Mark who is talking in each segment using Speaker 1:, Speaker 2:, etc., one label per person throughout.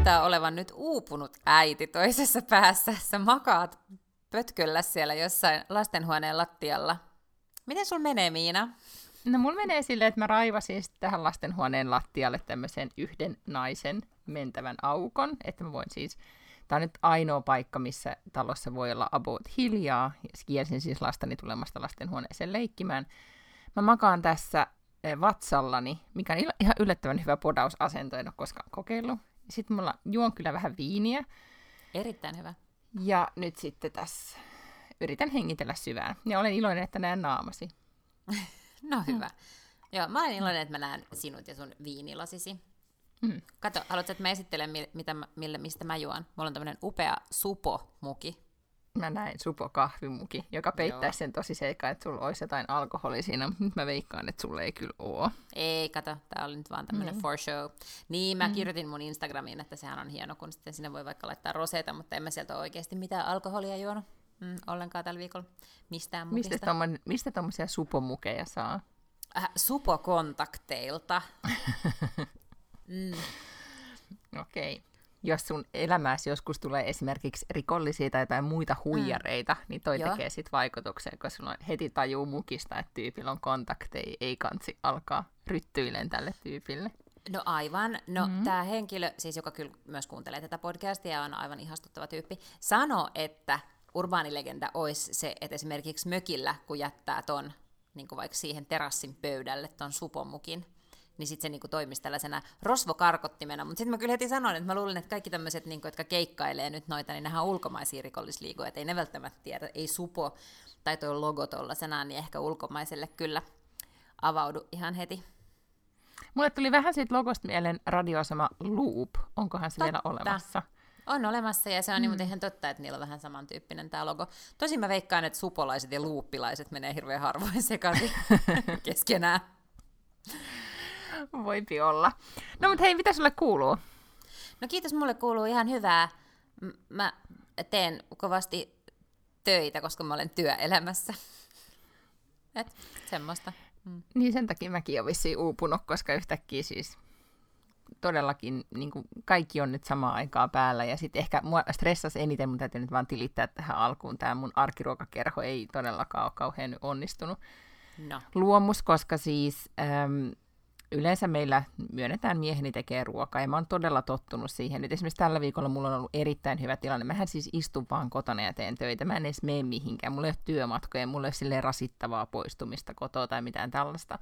Speaker 1: Näyttää olevan nyt uupunut äiti toisessa päässä. Sä makaat pötköllä siellä jossain lastenhuoneen lattialla. Miten sul menee, Miina?
Speaker 2: No mulla menee silleen, että mä raivasin tähän lastenhuoneen lattialle tämmöisen yhden naisen mentävän aukon, että mä voin siis Tämä on nyt ainoa paikka, missä talossa voi olla about hiljaa. Kielsin siis lastani tulemasta lastenhuoneeseen leikkimään. Mä makaan tässä eh, vatsallani, mikä on ihan yllättävän hyvä podausasento, en ole koskaan kokeillut. Sitten mulla juon kyllä vähän viiniä.
Speaker 1: Erittäin hyvä.
Speaker 2: Ja nyt sitten tässä yritän hengitellä syvään. Ja olen iloinen, että näen naamasi.
Speaker 1: no hyvä. Mm. Joo, mä olen iloinen, että mä näen sinut ja sun viinilasisi. Mm. Kato, haluatko, että mä esittelen, mitä, mille, mistä mä juon? Mulla on tämmöinen upea supo-muki.
Speaker 2: Mä näin supo-kahvimuki, joka peittäisi sen tosi seikkaan, että sulla olisi jotain alkoholi siinä. Nyt mä veikkaan, että sulla ei kyllä oo.
Speaker 1: Ei, kato, tää oli nyt vaan tämmöinen mm. for show. Niin, mä mm. kirjoitin mun Instagramiin, että sehän on hieno, kun sitten sinne voi vaikka laittaa roseita, mutta en mä sieltä oikeasti mitään alkoholia juonut mm, ollenkaan tällä viikolla. Mistään mukista.
Speaker 2: Mistä, tommon, mistä tommosia supomukeja saa?
Speaker 1: Äh, supokontakteilta.
Speaker 2: mm. Okei. Okay jos sun elämässä joskus tulee esimerkiksi rikollisia tai jotain muita mm. huijareita, mm. niin toi Joo. tekee sit vaikutuksen, koska sulla heti tajuu mukista, että tyypillä on kontakteja, ei kansi alkaa ryttyilen tälle tyypille.
Speaker 1: No aivan. No mm-hmm. tämä henkilö, siis joka kyllä myös kuuntelee tätä podcastia, on aivan ihastuttava tyyppi, sano, että urbaanilegenda olisi se, että esimerkiksi mökillä, kun jättää ton niin vaikka siihen terassin pöydälle ton supomukin, niin sitten se niinku toimisi tällaisena rosvokarkottimena. Mutta sitten mä kyllä heti sanoin, että mä luulen, että kaikki tämmöiset, niinku, jotka keikkailee nyt noita, niin nehän on ulkomaisia rikollisliigoja, että ei ne välttämättä tiedä, ei supo tai tuo logo tuollaisena, niin ehkä ulkomaiselle kyllä avaudu ihan heti.
Speaker 2: Mulle tuli vähän siitä logosta mieleen radioasema Loop. Onkohan se Totta. vielä olemassa?
Speaker 1: On olemassa, ja se on niin, mm. niin ihan totta, että niillä on vähän samantyyppinen tämä logo. Tosin mä veikkaan, että supolaiset ja luuppilaiset menee hirveän harvoin sekaisin keskenään.
Speaker 2: Voipi olla. No mutta hei, mitä sulle kuuluu?
Speaker 1: No kiitos, mulle kuuluu ihan hyvää. Mä teen kovasti töitä, koska mä olen työelämässä. Et, semmoista.
Speaker 2: Mm. Niin sen takia mäkin olen vissiin uupunut, koska yhtäkkiä siis todellakin niin kuin kaikki on nyt samaan aikaan päällä. Ja sitten ehkä mua stressasi eniten, mun täytyy nyt vaan tilittää tähän alkuun. Tämä mun arkiruokakerho ei todellakaan ole kauhean onnistunut no. luomus, koska siis äm, yleensä meillä myönnetään mieheni tekee ruokaa, ja mä oon todella tottunut siihen. Nyt esimerkiksi tällä viikolla mulla on ollut erittäin hyvä tilanne. Mähän siis istun vaan kotona ja teen töitä. Mä en edes mene mihinkään. Mulla ei ole työmatkoja, mulla ei ole rasittavaa poistumista kotoa tai mitään tällaista.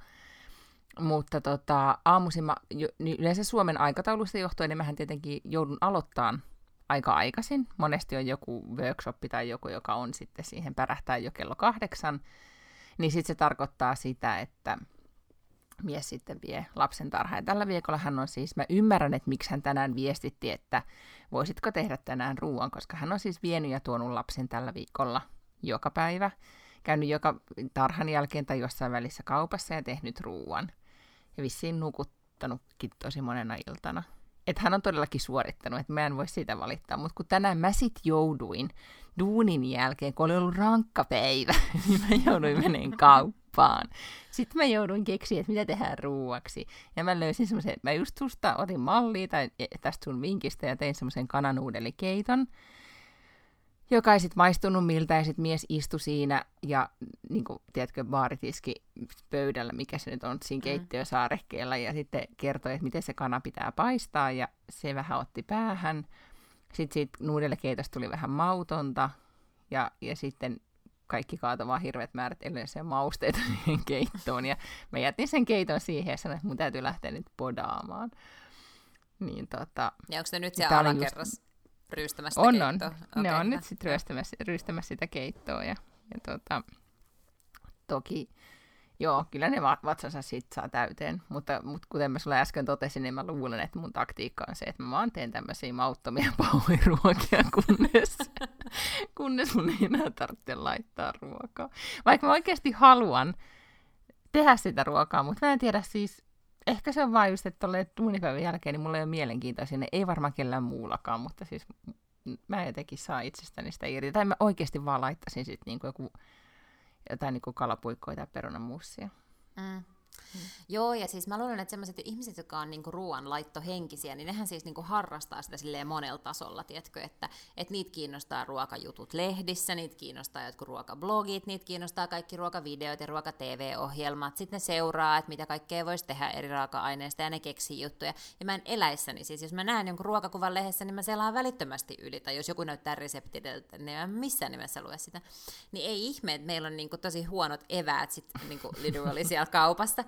Speaker 2: Mutta tota, aamuisin mä, niin yleensä Suomen aikataulusta johtuen, niin mähän tietenkin joudun aloittamaan aika aikaisin. Monesti on joku workshop tai joku, joka on sitten siihen pärähtää jo kello kahdeksan. Niin sitten se tarkoittaa sitä, että mies sitten vie lapsen tarhaan. Tällä viikolla hän on siis, mä ymmärrän, että miksi hän tänään viestitti, että voisitko tehdä tänään ruoan, koska hän on siis vienyt ja tuonut lapsen tällä viikolla joka päivä, käynyt joka tarhan jälkeen tai jossain välissä kaupassa ja tehnyt ruoan. Ja vissiin nukuttanutkin tosi monena iltana. Että hän on todellakin suorittanut, että mä en voi siitä valittaa. Mutta kun tänään mä sit jouduin duunin jälkeen, kun oli ollut rankka päivä, niin mä jouduin meneen kauppaan. Sitten mä jouduin keksiä, että mitä tehdään ruuaksi. Ja mä löysin semmoisen, mä just susta otin mallia tai e, tästä sun vinkistä ja tein semmoisen kananuudelikeiton, joka ei sitten maistunut miltä, ja sitten mies istui siinä, ja niin kuin, tiedätkö, baaritiski pöydällä, mikä se nyt on siinä mm. keittiösaarekkeella, ja sitten kertoi, että miten se kana pitää paistaa, ja se vähän otti päähän. Sitten siitä nuudelikeitosta tuli vähän mautonta, ja, ja sitten kaikki kaatoi vaan hirveät määrät edellisiä mausteita siihen keittoon. Ja mä jätin sen keiton siihen ja sanoin, että mun täytyy lähteä nyt podaamaan. Niin, tota,
Speaker 1: ja onko se nyt siellä alakerras just... ryystämässä
Speaker 2: on, On, okay. ne on nyt sitten ryystämässä, ryystämässä sitä keittoa. Ja, ja tota, toki Joo, kyllä ne vatsansa sit saa täyteen, mutta, mutta kuten mä sulle äsken totesin, niin mä luulen, että mun taktiikka on se, että mä vaan teen tämmöisiä mauttomia pauhiruokia, kunnes, kunnes mun ei enää tarvitse laittaa ruokaa. Vaikka mä oikeasti haluan tehdä sitä ruokaa, mutta mä en tiedä siis, ehkä se on vain just, että tolleen duunipäivän jälkeen niin mulla ei ole mielenkiintoisia, ne ei varmaan kellään muullakaan, mutta siis mä jotenkin saa itsestäni sitä irti. Tai mä oikeasti vaan laittaisin sitten niinku joku jotain niin kuin kalapuikkoja tai perunamuussia.
Speaker 1: Mm. Mm. Joo, ja siis mä luulen, että sellaiset ihmiset, jotka on niinku ruoanlaittohenkisiä, niin nehän siis niinku harrastaa sitä silleen monella tasolla, tiedätkö, että et niitä kiinnostaa ruokajutut lehdissä, niitä kiinnostaa jotkut ruokablogit, niitä kiinnostaa kaikki ruokavideot ja ruoka-tv-ohjelmat, sitten ne seuraa, että mitä kaikkea voisi tehdä eri raaka-aineista, ja ne keksii juttuja. Ja mä en eläissäni, siis jos mä näen jonkun ruokakuvan lehdessä, niin mä selaan välittömästi yli, tai jos joku näyttää reseptit, niin mä missään nimessä lue sitä. Niin ei ihme, että meillä on niinku tosi huonot eväät sitten niinku literally siellä kaupassa,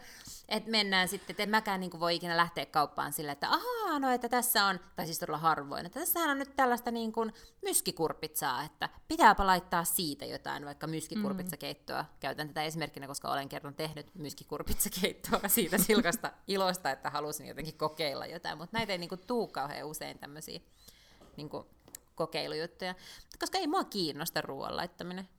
Speaker 1: että mennään sitten, että en mäkään niin voi ikinä lähteä kauppaan sille, että ahaa, no että tässä on, tai siis todella harvoin, että tässä on nyt tällaista niin kuin myskikurpitsaa, että pitääpä laittaa siitä jotain, vaikka myskikurpitsakeittoa. Käytän tätä esimerkkinä, koska olen kerran tehnyt myskikurpitsakeittoa siitä silkasta ilosta, että halusin jotenkin kokeilla jotain, mutta näitä ei niin kuin tuu kauhean usein tämmöisiä niin kuin kokeilujuttuja, koska ei mua kiinnosta ruoan laittaminen.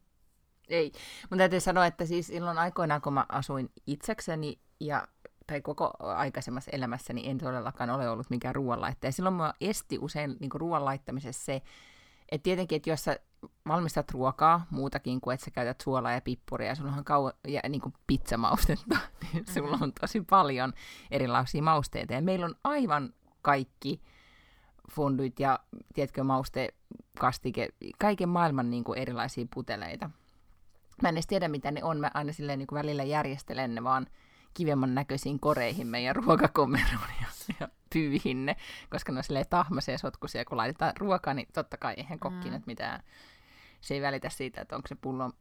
Speaker 2: Ei. Mun täytyy sanoa, että siis silloin aikoinaan, kun mä asuin itsekseni ja tai koko aikaisemmassa elämässäni en todellakaan ole ollut mikään ruoanlaittaja. Silloin mua esti usein niin ruoan laittamisessa se, että tietenkin, että jos sä valmistat ruokaa muutakin kuin, että sä käytät suolaa ja pippuria ja sulla on kauan, ja niin kuin pizzamaustetta, niin sulla on tosi paljon erilaisia mausteita. Ja meillä on aivan kaikki fonduit ja, tiedätkö, mauste, kastike, kaiken maailman niin kuin erilaisia puteleita. Mä en edes tiedä, mitä ne on. Mä aina silleen niin kuin välillä järjestelen ne vaan kivemman näköisiin koreihin meidän ruokakomeroon ja, ja pyyhin ne, koska ne on silleen tahmaisia sotkuisia. Kun laitetaan ruokaa, niin totta kai eihän kokki mm. mitään, se ei välitä siitä, että onko se pullon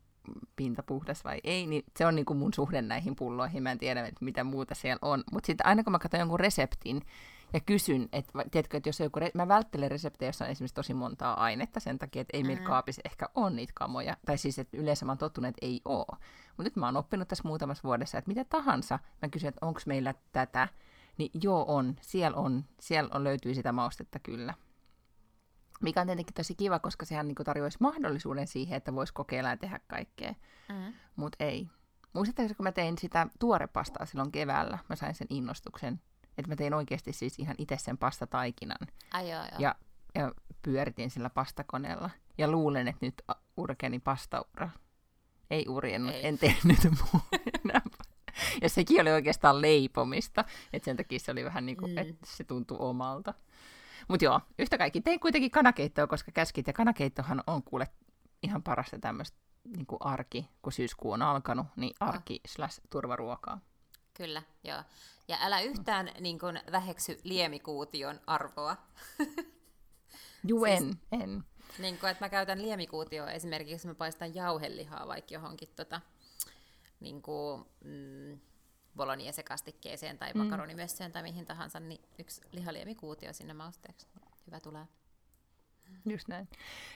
Speaker 2: pinta puhdas vai ei, niin se on niin kuin mun suhde näihin pulloihin. Mä en tiedä, mitä muuta siellä on. Mutta sitten aina kun mä katson jonkun reseptin, ja kysyn, että tiedätkö, että jos joku, re- mä välttelen reseptejä, jossa on esimerkiksi tosi montaa ainetta sen takia, että ei mm. meillä kaapissa ehkä ole niitä kamoja, tai siis, että yleensä mä oon tottunut, että ei ole. Mutta nyt mä oon oppinut tässä muutamassa vuodessa, että mitä tahansa, mä kysyn, että onko meillä tätä, niin joo on, siellä on, siellä on, löytyy sitä maustetta kyllä. Mikä on tietenkin tosi kiva, koska sehän niin tarjoaisi mahdollisuuden siihen, että voisi kokeilla ja tehdä kaikkea, mm. mutta ei. Muistatteko, kun mä tein sitä tuorepastaa silloin keväällä, mä sain sen innostuksen että mä tein oikeasti siis ihan itse sen pastataikinan.
Speaker 1: Ai joo, joo.
Speaker 2: Ja, ja pyöritin sillä pastakoneella. Ja luulen, että nyt urkeni pastaura. Ei urjennut, en tehnyt enää. Ja sekin oli oikeastaan leipomista, että sen takia se oli vähän niin kuin, mm. että se tuntui omalta. Mutta joo, yhtä kaikki. Tein kuitenkin kanakeittoa, koska käskit, ja kanakeittohan on kuule ihan parasta tämmöistä niin arki, kun syyskuu on alkanut, niin arki oh. slash turvaruokaa.
Speaker 1: Kyllä, joo. Ja älä yhtään niin kuin, väheksy liemikuution arvoa.
Speaker 2: Juu, siis, en, en.
Speaker 1: Niin kuin, että mä käytän liemikuutioa esimerkiksi, mä paistan jauhelihaa vaikka johonkin tota, niin kuin, mm, bolognese-kastikkeeseen tai mm. makaronimössöön tai mihin tahansa, niin yksi lihaliemikuutio sinne mausteeksi. Hyvä tulee.
Speaker 2: Just näin.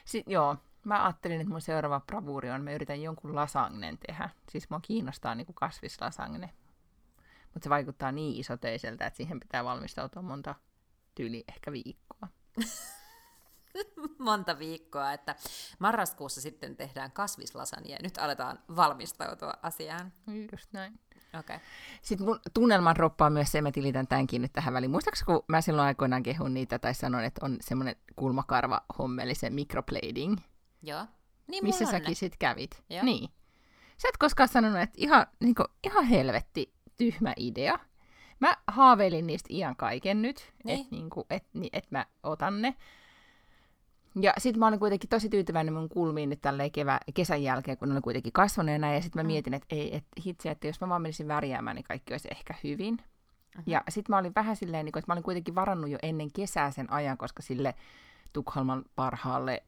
Speaker 2: Sitten, joo, mä ajattelin, että mun seuraava bravuuri on, mä yritän jonkun lasagnen tehdä. Siis mua kiinnostaa niin kuin kasvislasagne. Mutta se vaikuttaa niin isoteiseltä, että siihen pitää valmistautua monta tyyli ehkä viikkoa.
Speaker 1: monta viikkoa, että marraskuussa sitten tehdään kasvislasania ja nyt aletaan valmistautua asiaan.
Speaker 2: Just näin.
Speaker 1: Okay.
Speaker 2: Sitten mun tunnelman roppaa myös se, mä tilitän tämänkin nyt tähän väliin. Muistaakseni, kun mä silloin aikoinaan kehun niitä tai sanon, että on semmoinen kulmakarva hommeli, se microblading.
Speaker 1: Joo.
Speaker 2: Niin Missä säkin sitten kävit. Joo. Niin. Sä et koskaan sanonut, että ihan, niin kuin, ihan helvetti, tyhmä idea. Mä haaveilin niistä iän kaiken nyt, niin. että niinku, et, et mä otan ne. Ja sitten mä olin kuitenkin tosi tyytyväinen mun kulmiin nyt tälleen kevä, kesän jälkeen, kun ne oli kuitenkin kasvanut ja näin. Ja sitten mä mm. mietin, että ei, et hitse, että jos mä vaan menisin värjäämään, niin kaikki olisi ehkä hyvin. Mm-hmm. Ja sitten mä olin vähän silleen, niin että mä olin kuitenkin varannut jo ennen kesää sen ajan, koska sille Tukholman parhaalle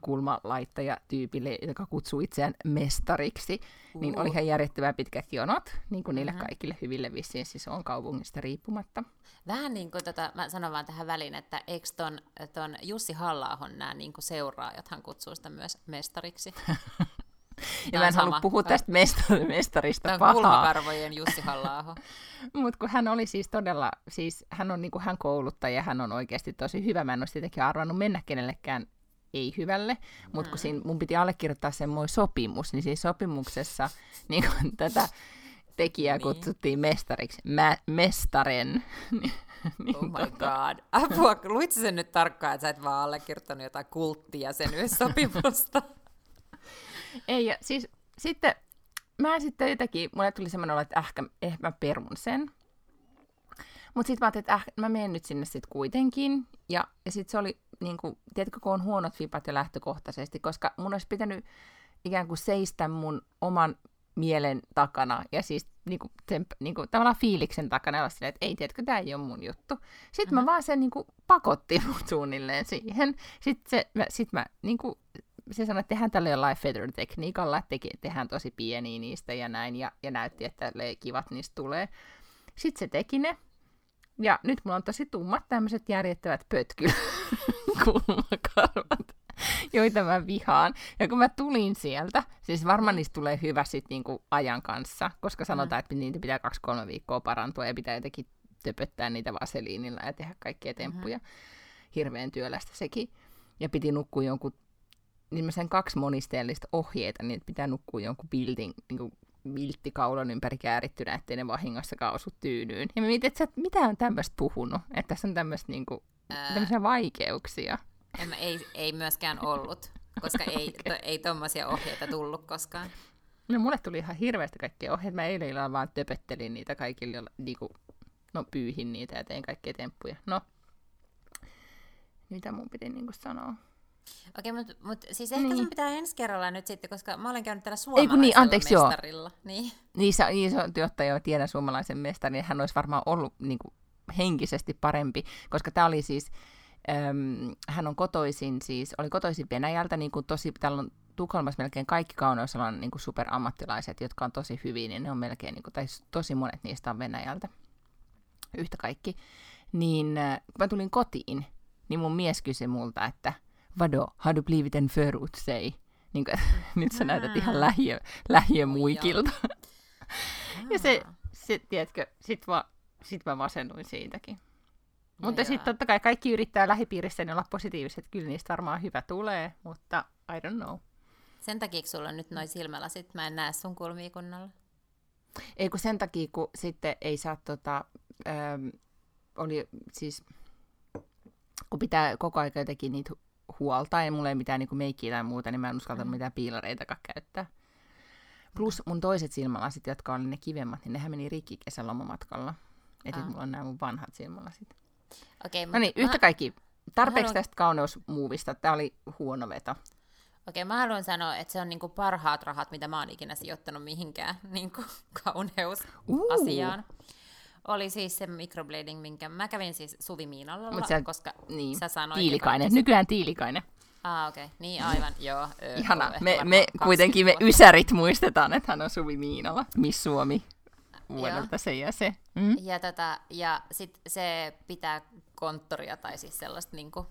Speaker 2: kulmalaittaja tyypille, joka kutsuu itseään mestariksi, uh. niin oli ihan järjettävää pitkät jonot, niin kuin niille uh-huh. kaikille hyville vissiin siis on kaupungista riippumatta.
Speaker 1: Vähän niin kuin, tota, mä sanon vaan tähän väliin, että eikö ton, ton Jussi halla nämä niin kuin seuraajat, hän kutsuu sitä myös mestariksi?
Speaker 2: Ja mä en halua puhua tästä mestar- mestarista
Speaker 1: Tämä on
Speaker 2: pahaa.
Speaker 1: kulmakarvojen Jussi halla
Speaker 2: Mutta kun hän oli siis todella, siis hän on niinku hän kouluttaja, hän on oikeasti tosi hyvä. Mä en olisi tietenkin arvannut mennä kenellekään ei hyvälle, mutta kun siinä mun piti allekirjoittaa semmoinen sopimus, niin siinä sopimuksessa niin kun tätä tekijää niin. kutsuttiin mestariksi, mä, mestaren.
Speaker 1: niin oh my god. Apua, luitko sen nyt tarkkaan, että sä et vaan allekirjoittanut jotain kulttia sen sopimusta?
Speaker 2: ei, ja siis sitten mä sitten jotenkin, mulle tuli semmoinen olo, että ehkä, ehkä mä perun sen. Mutta sitten mä ajattelin, että äh, mä menen nyt sinne sitten kuitenkin. Ja, ja sitten se oli, niin kuin, tiedätkö, kun on huonot fipat jo lähtökohtaisesti, koska mun olisi pitänyt ikään kuin seistä mun oman mielen takana ja siis niin kuin, sen, niin kuin, tavallaan fiiliksen takana ja silleen, että ei, tiedätkö, tämä ei ole mun juttu. Sitten uh-huh. mä vaan sen niin kuin, pakotti mut suunnilleen siihen. Sitten se, mä, sit mä niin kuin, se sanoi, että tehdään tällä jollain feather-tekniikalla, että te, tehdään tosi pieniä niistä ja näin, ja, ja näytti, että kivat niistä tulee. Sitten se teki ne, ja nyt mulla on tosi tummat tämmöiset järjettävät pötkykulmakarvat, joita mä vihaan. Ja kun mä tulin sieltä, siis varmaan niistä tulee hyvä sit niinku ajan kanssa, koska sanotaan, mm. että niitä pitää kaksi-kolme viikkoa parantua ja pitää jotenkin töpöttää niitä vaseliinilla ja tehdä kaikkia temppuja. Mm-hmm. Hirveän työlästä sekin. Ja piti nukkua jonkun niin sen kaksi monisteellista ohjeita, niin pitää nukkua jonkun building, niin kuin vilttikaulon ympäri käärittynä, ettei ne vahingossakaan osu tyynyyn. Ja mä mietin, että sä et mitään tämmöistä puhunut, että tässä on tämmöistä niinku, tämmöisiä vaikeuksia.
Speaker 1: En, ei, ei myöskään ollut, koska ei, okay. to, ei tommosia ohjeita tullut koskaan.
Speaker 2: No mulle tuli ihan hirveästi kaikkia ohjeita. Mä eilen illalla vaan töpöttelin niitä kaikille, niinku, no pyyhin niitä ja tein kaikkia temppuja. No, mitä mun piti niinku sanoa?
Speaker 1: Okei, mutta mut, siis ehkä niin. sun pitää ensi kerralla nyt sitten, koska mä olen käynyt täällä suomalaisella
Speaker 2: Ei, niin, anteeksi,
Speaker 1: mestarilla.
Speaker 2: Joo. Niin. Niin, se, niin, se, jotta jo tiedän suomalaisen mestarin, niin hän olisi varmaan ollut niin kuin, henkisesti parempi, koska tämä oli siis, äm, hän on kotoisin siis, oli kotoisin Venäjältä, niin kuin tosi, täällä on Tukholmassa melkein kaikki kauneusalan niin kuin superammattilaiset, jotka on tosi hyviä, niin ne on melkein, niin kuin, tai tosi monet niistä on Venäjältä, yhtä kaikki. Niin äh, kun mä tulin kotiin, niin mun mies kysyi multa, että vadå, har du blivit en förutsej? Niin kuin, nyt sä näytät ihan lähiö, lähiömuikilta. ja se, se, tiedätkö, sit, va, sit mä masennuin siitäkin. No mutta sitten totta kai kaikki yrittää lähipiirissä olla positiiviset, kyllä niistä varmaan hyvä tulee, mutta I don't know.
Speaker 1: Sen takia sulla on nyt noin silmälasit, mä en näe sun kulmia kunnolla.
Speaker 2: Ei kun sen takia, kun sitten ei saa tota, ähm, oli siis, kun pitää koko ajan jotenkin niitä huolta, ja mulla ei mitään niin meikkiä tai muuta, niin mä en uskalta mm. mitään piilareitakaan käyttää. Plus mun toiset silmälasit, jotka oli ne kivemmat, niin nehän meni rikki kesälomamatkalla. Ja ah. mulla on nämä mun vanhat silmälasit.
Speaker 1: Okay,
Speaker 2: no niin, yhtä mä... kaikki. Tarpeeksi haluan... tästä kauneusmuuvista. Tämä oli huono veto.
Speaker 1: Okei, mä haluan sanoa, että se on niinku parhaat rahat, mitä mä oon ikinä sijoittanut mihinkään niinku kauneusasiaan. Uh oli siis se microblading, minkä mä kävin siis Suvi Miinalla, sä, koska niin, sä sanoit...
Speaker 2: Tiilikainen, kaikki... nykyään Tiilikainen.
Speaker 1: Ah, okei. Okay. Niin, aivan, joo.
Speaker 2: Ö, Ihana. Me, me kuitenkin me ysärit muistetaan, että hän on Suvi Miinalla, Miss Suomi vuodelta se ja se.
Speaker 1: Mm? Ja, tota, ja sit se pitää konttoria tai siis sellaista niinku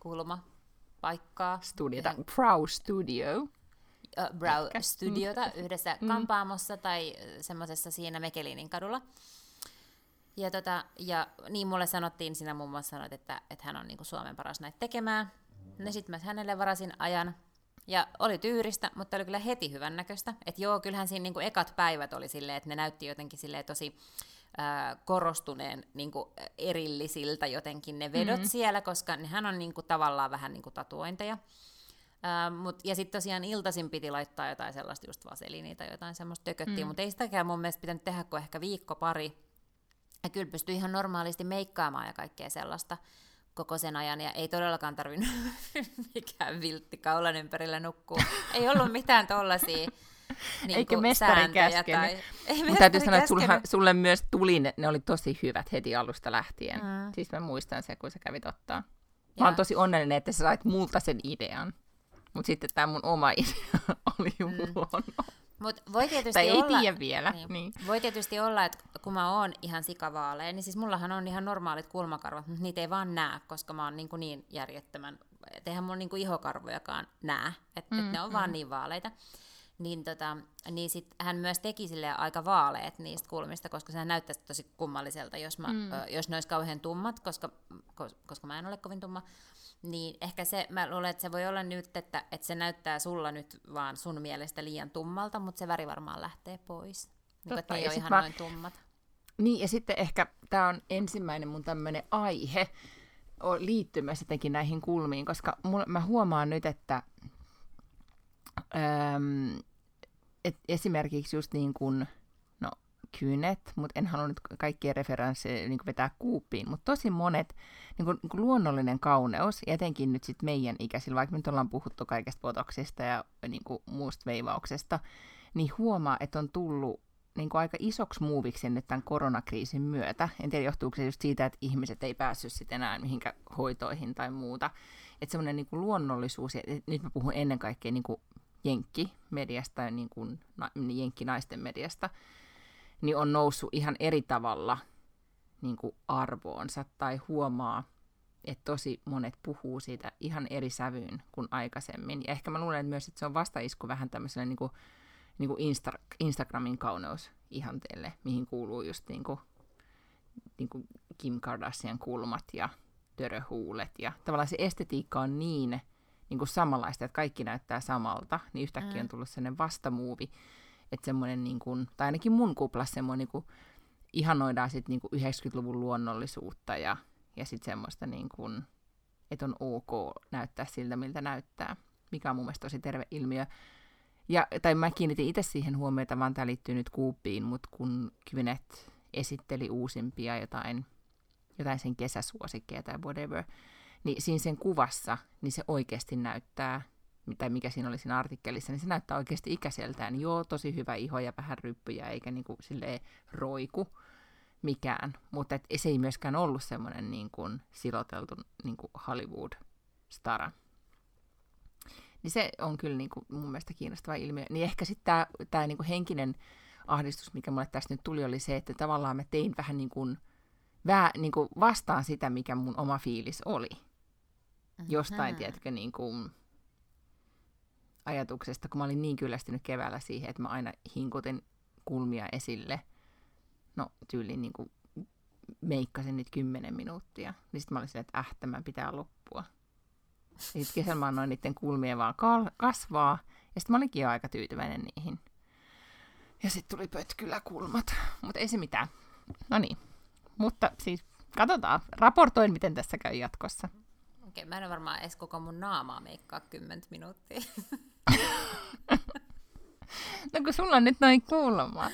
Speaker 1: kulmapaikkaa.
Speaker 2: Studiota. Brow Studio.
Speaker 1: Uh, Brow Ehkä. Studiota yhdessä mm. kampaamossa tai semmoisessa siinä Mekelinin kadulla. Ja, tota, ja niin mulle sanottiin, sinä muun muassa sanoit, että, että hän on niin kuin Suomen paras näitä tekemään. No sitten mä hänelle varasin ajan. Ja oli tyyristä, mutta oli kyllä heti hyvännäköistä. Että joo, kyllähän siinä niin kuin ekat päivät oli silleen, että ne näytti jotenkin silleen tosi äh, korostuneen niin kuin erillisiltä jotenkin ne vedot mm-hmm. siellä, koska nehän on niin kuin, tavallaan vähän niin kuin tatuointeja. Uh, mut, ja sitten tosiaan iltaisin piti laittaa jotain sellaista just vaselinia tai jotain semmoista tököttiä, mm. mutta ei sitäkään mun mielestä pitänyt tehdä kuin ehkä viikko pari, ja kyllä pystyi ihan normaalisti meikkaamaan ja kaikkea sellaista koko sen ajan, ja ei todellakaan tarvinnut mikään viltti kaulan ympärillä nukkua. Ei ollut mitään tollasia niin
Speaker 2: Eikä mestari käskenyt. Tai... Ei mestari täytyy sanoa, että sulha, sulle myös tuli, ne, ne oli tosi hyvät heti alusta lähtien. Mm. Siis mä muistan se, kun sä kävit ottaa. Mä oon tosi onnellinen, että sä sait multa sen idean. Mutta sitten tämä mun oma idea oli mm. huono.
Speaker 1: Mut voi tietysti
Speaker 2: tai
Speaker 1: olla,
Speaker 2: ei tiedä vielä. Niin. Niin.
Speaker 1: Voi tietysti olla, että kun mä oon ihan sikavaaleja, niin siis mullahan on ihan normaalit kulmakarvat, mutta niitä ei vaan näe, koska mä oon niin, kuin niin järjettömän, et eihän mun niin kuin ihokarvojakaan näe, että mm, et ne on mm. vaan niin vaaleita. niin, tota, niin sit hän myös teki sille aika vaaleet niistä kulmista, koska sehän näyttäisi tosi kummalliselta, jos, mä, mm. ö, jos ne olisi kauhean tummat, koska, koska mä en ole kovin tumma. Niin ehkä se, mä luulen, että se voi olla nyt, että, että se näyttää sulla nyt vaan sun mielestä liian tummalta, mutta se väri varmaan lähtee pois. Niin, Totta, ei ole ihan mä... noin tummat.
Speaker 2: Niin, ja sitten ehkä tämä on ensimmäinen mun tämmöinen aihe, liittyy myös jotenkin näihin kulmiin, koska mulla, mä huomaan nyt, että äm, et esimerkiksi just niin kuin, kynet, mutta en halua nyt kaikkia referensseja niin vetää kuuppiin, mutta tosi monet niin kuin, niin kuin luonnollinen kauneus, etenkin nyt sitten meidän ikäisillä, vaikka nyt ollaan puhuttu kaikesta potoksista ja niin kuin muusta veivauksesta, niin huomaa, että on tullut niin kuin aika isoksi muuviksi nyt tämän koronakriisin myötä. En tiedä, johtuuko se just siitä, että ihmiset ei päässyt sitten enää mihinkä hoitoihin tai muuta. Että semmoinen niin luonnollisuus, ja nyt mä puhun ennen kaikkea niin kuin jenkkimediasta ja niin kuin na, jenkkinaisten mediasta, niin on noussut ihan eri tavalla niin kuin arvoonsa tai huomaa, että tosi monet puhuu siitä ihan eri sävyyn kuin aikaisemmin. Ja ehkä mä luulen että myös, että se on vastaisku vähän tämmöiselle niin kuin niin kuin Insta- Instagramin kauneus ihanteelle, mihin kuuluu just niin kuin, niin kuin Kim Kardashian kulmat ja töröhuulet. Ja tavallaan se estetiikka on niin, niin kuin samanlaista, että kaikki näyttää samalta, niin yhtäkkiä mm. on tullut sellainen vastamuuvi, että semmoinen, niin kuin, tai ainakin mun kuplassa semmoinen, niin kuin, ihanoidaan sitten niin kuin 90-luvun luonnollisuutta ja, ja sitten semmoista, niin kuin, että on ok näyttää siltä, miltä näyttää, mikä on mun mielestä tosi terve ilmiö. Ja, tai mä kiinnitin itse siihen huomiota, vaan tämä liittyy nyt kuuppiin, mutta kun Kynet esitteli uusimpia jotain, jotain sen kesäsuosikkeja tai whatever, niin siinä sen kuvassa, niin se oikeasti näyttää, tai mikä siinä oli siinä artikkelissa, niin se näyttää oikeasti ikäiseltään. Joo, tosi hyvä iho ja vähän ryppyjä, eikä niinku silleen roiku mikään. Mutta et se ei myöskään ollut semmoinen niin kuin siloteltu niin kuin Hollywood-stara. Niin se on kyllä niin kuin mun mielestä kiinnostava ilmiö. Niin ehkä sitten tämä tää niin henkinen ahdistus, mikä mulle tästä nyt tuli, oli se, että tavallaan mä tein vähän niin kuin, vää, niin kuin vastaan sitä, mikä mun oma fiilis oli. Jostain, tiedätkö, niin kuin ajatuksesta, kun mä olin niin kyllästynyt keväällä siihen, että mä aina hinkutin kulmia esille. No, tyyliin niin kuin meikkasin niitä kymmenen minuuttia. Niin sitten mä olin silleen, että äh, tämä pitää loppua. Sitten kesällä mä annoin niiden kulmien vaan kasvaa. Ja sitten mä olinkin aika tyytyväinen niihin. Ja sitten tuli pötkyllä kulmat. Mutta ei se mitään. No niin. Mutta siis katsotaan. Raportoin, miten tässä käy jatkossa.
Speaker 1: Okei, mä en varmaan edes koko mun naamaa meikkaa 10 minuuttia.
Speaker 2: no kun sulla on nyt noin kulma.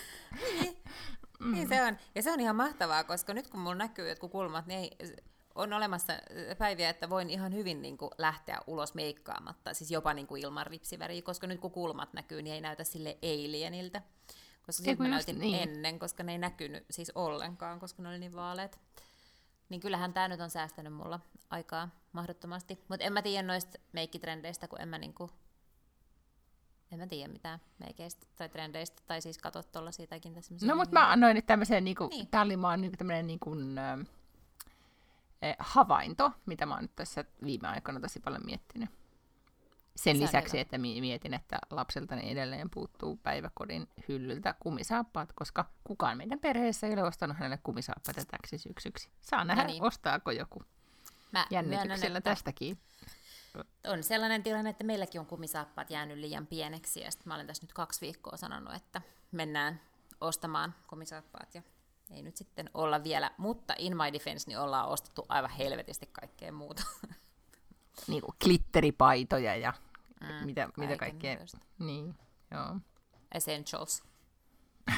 Speaker 1: niin. Mm. niin se on. Ja se on ihan mahtavaa, koska nyt kun mulla näkyy jotkut kulmat, niin ei, on olemassa päiviä, että voin ihan hyvin niin kuin, lähteä ulos meikkaamatta, siis jopa niin kuin, ilman ripsiväriä, koska nyt kun kulmat näkyy, niin ei näytä sille alieniltä. Koska sitten mä näytin niin. ennen, koska ne ei näkynyt siis ollenkaan, koska ne oli niin vaaleat. Niin kyllähän tämä nyt on säästänyt mulla aikaa mahdottomasti. Mutta en mä tiedä noista meikkitrendeistä, kun en mä niinku, en mä tiedä mitään meikeistä tai trendeistä, tai siis katsot tuolla siitäkin tässä.
Speaker 2: No mutta mä annoin nyt tämmöisen, niinku, niin. tää oli vaan niinku tämmöinen niinku, äh, havainto, mitä mä oon nyt tässä viime aikoina tosi paljon miettinyt. Sen Se lisäksi, että mietin, että lapseltani edelleen puuttuu päiväkodin hyllyltä kumisaappaat, koska kukaan meidän perheessä ei ole ostanut hänelle kumisaappaita täksi syksyksi. Saa nähdä, no niin. ostaako joku. Mä Jännityksellä myönnän, tästäkin.
Speaker 1: On sellainen tilanne, että meilläkin on kumisaappaat jäänyt liian pieneksi, ja mä olen tässä nyt kaksi viikkoa sanonut, että mennään ostamaan kumisaappaat, ja ei nyt sitten olla vielä, mutta in my defense niin ollaan ostettu aivan helvetisti kaikkea muuta.
Speaker 2: Niin kuin glitteripaitoja ja mm, mitä, mitä kaikkea. Niin, joo.
Speaker 1: Essentials.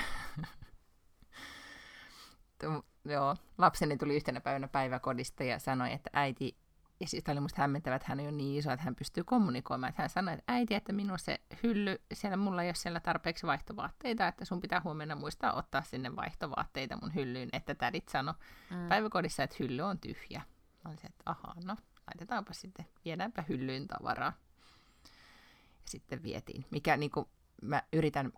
Speaker 2: joo, lapseni tuli yhtenä päivänä päiväkodista ja sanoi, että äiti, ja siis oli musta hämmentävä, että hän on niin iso, että hän pystyy kommunikoimaan. Että hän sanoi, että äiti, että minun se hylly, siellä mulla ei ole siellä tarpeeksi vaihtovaatteita, että sun pitää huomenna muistaa ottaa sinne vaihtovaatteita mun hyllyyn, että tädit sano mm. päiväkodissa, että hylly on tyhjä. Mä olisin, että ahaa, no laitetaanpa sitten, viedäänpä hyllyyn tavaraa. Ja sitten vietiin, mikä niin kuin, mä yritän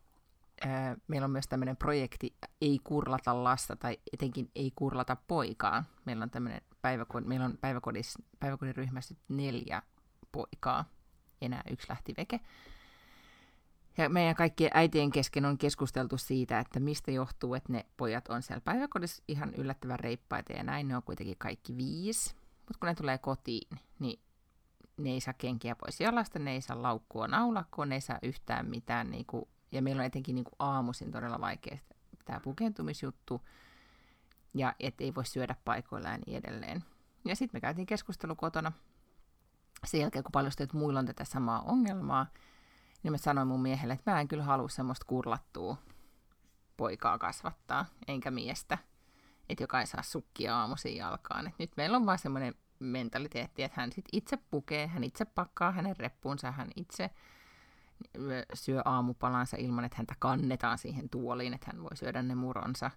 Speaker 2: meillä on myös tämmöinen projekti Ei kurlata lasta tai etenkin Ei kurlata poikaa. Meillä on tämmöinen päiväkod, meillä on päiväkodis, päiväkodin ryhmässä neljä poikaa. Enää yksi lähti veke. Ja meidän kaikkien äitien kesken on keskusteltu siitä, että mistä johtuu, että ne pojat on siellä päiväkodissa ihan yllättävän reippaita ja näin, ne on kuitenkin kaikki viisi. Mutta kun ne tulee kotiin, niin ne ei saa kenkiä pois jalasta, ne ei saa laukkua naulakkoon, ne ei saa yhtään mitään. Niin kuin, ja meillä on etenkin niin kuin aamuisin todella vaikea tämä pukeutumisjuttu, ja ei voi syödä paikoillaan ja niin edelleen. Ja sitten me käytiin keskustelu kotona sen jälkeen, kun paljastui, että muilla on tätä samaa ongelmaa, niin mä sanoin mun miehelle, että mä en kyllä halua semmoista kurlattua poikaa kasvattaa, enkä miestä, että joka ei saa sukkia aamuisin jalkaan. Et nyt meillä on vaan semmoinen mentaliteetti, että hän sit itse pukee, hän itse pakkaa hänen reppuunsa, hän itse syö aamupalansa ilman, että häntä kannetaan siihen tuoliin, että hän voi syödä ne muronsa.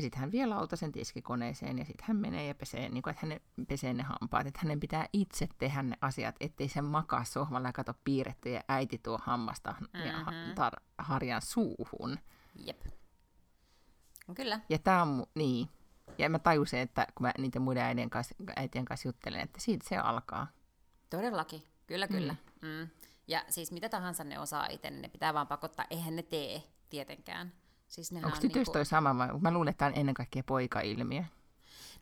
Speaker 2: Ja sitten hän vie lautasen tiskikoneeseen ja sitten hän menee ja pesee, niin kuin, että hänen pesee ne hampaat. Että hänen pitää itse tehdä ne asiat, ettei se makaa sohvalla ja kato piirretty ja äiti tuo hammasta mm-hmm. ja tar- harjan suuhun.
Speaker 1: Jep. Kyllä.
Speaker 2: Ja tämä on, niin. Ja mä tajusin, että kun mä niiden muiden äitien kanssa, äitien kanssa juttelen, että siitä se alkaa.
Speaker 1: Todellakin. Kyllä, kyllä. Mm. Mm. Ja siis mitä tahansa ne osaa itse, niin ne pitää vaan pakottaa. Eihän ne tee tietenkään. Siis
Speaker 2: Onko tytöistä niinku... toi sama vai? Mä luulen, että tämä on ennen kaikkea poika-ilmiö.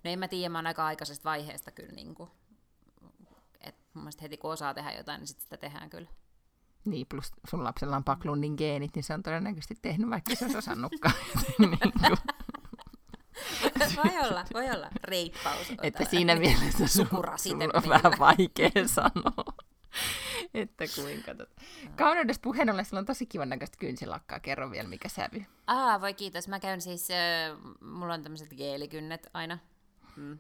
Speaker 1: No en mä tiedä, mä oon aika aikaisesta vaiheesta kyllä niinku, että mun mielestä heti kun osaa tehdä jotain, niin sit sitä tehdään kyllä.
Speaker 2: Niin, plus sun lapsella on paklundin geenit, niin se on todennäköisesti tehnyt, vaikka se olisi osannutkaan. niin kuin.
Speaker 1: voi olla, voi olla. Reippaus.
Speaker 2: Että siinä mielessä sun, sun on vähän vaikea sanoa. että kuinka tota. Kauneudesta puheen ollen, sulla on tosi kivan näköistä kynsilakkaa. Kerro vielä, mikä sävy.
Speaker 1: Aa, voi kiitos. Mä käyn siis, äh, mulla on tämmöiset geelikynnet aina. Mm.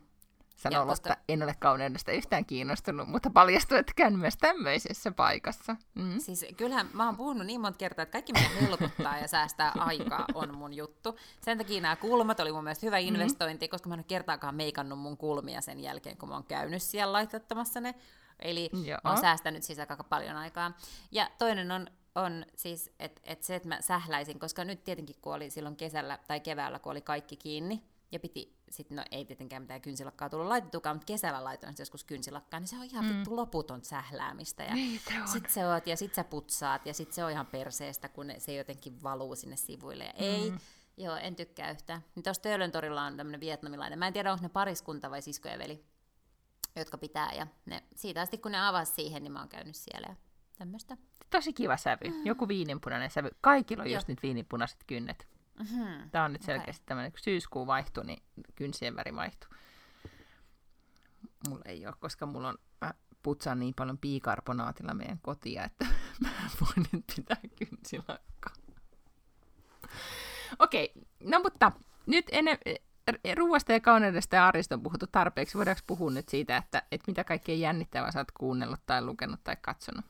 Speaker 2: Sano koska... en ole kauneudesta yhtään kiinnostunut, mutta paljastui, että käyn myös tämmöisessä paikassa.
Speaker 1: Mm. Siis kyllähän mä oon puhunut niin monta kertaa, että kaikki mitä helpottaa ja säästää aikaa on mun juttu. Sen takia nämä kulmat oli mun mielestä hyvä mm-hmm. investointi, mm. koska mä en ole kertaakaan meikannut mun kulmia sen jälkeen, kun mä oon käynyt siellä laitettamassa ne. Eli Joo. mä oon säästänyt siis aika paljon aikaa. Ja toinen on, on siis, että et se, että mä sähläisin, koska nyt tietenkin kun oli silloin kesällä tai keväällä, kun oli kaikki kiinni, ja piti, sit, no ei tietenkään mitään kynsilakkaa tullut laitettukaan, mutta kesällä laitoin joskus kynsilakkaa, niin se on ihan mm. vittu loputon sähläämistä. Ja niin se sit se oot, ja sit sä putsaat, ja sit se on ihan perseestä, kun se jotenkin valuu sinne sivuille. Ja mm. ei, joo, en tykkää yhtään. Niin tuossa Töölön torilla on tämmöinen vietnamilainen, mä en tiedä, onko ne pariskunta vai sisko ja veli, jotka pitää, ja ne, siitä asti kun ne avasi siihen, niin mä oon käynyt siellä ja tämmöistä.
Speaker 2: Tosi kiva sävy, mm. joku viininpunainen sävy. Kaikilla on just nyt viininpunaiset kynnet. Mm-hmm. Tämä on nyt selkeästi okay. tämmöinen, kun syyskuu vaihtui, niin kynsien väri vaihtui. Mulla ei ole, koska mulla on, mä putsaan niin paljon piikarbonaatilla meidän kotia, että mä voin nyt pitää kynsilakkaa. Okei, okay, no mutta nyt ennen, ruuasta ja kauneudesta ja arjesta on puhuttu tarpeeksi. Voidaanko puhua nyt siitä, että, että mitä kaikkea jännittävää sä oot kuunnellut tai lukenut tai katsonut?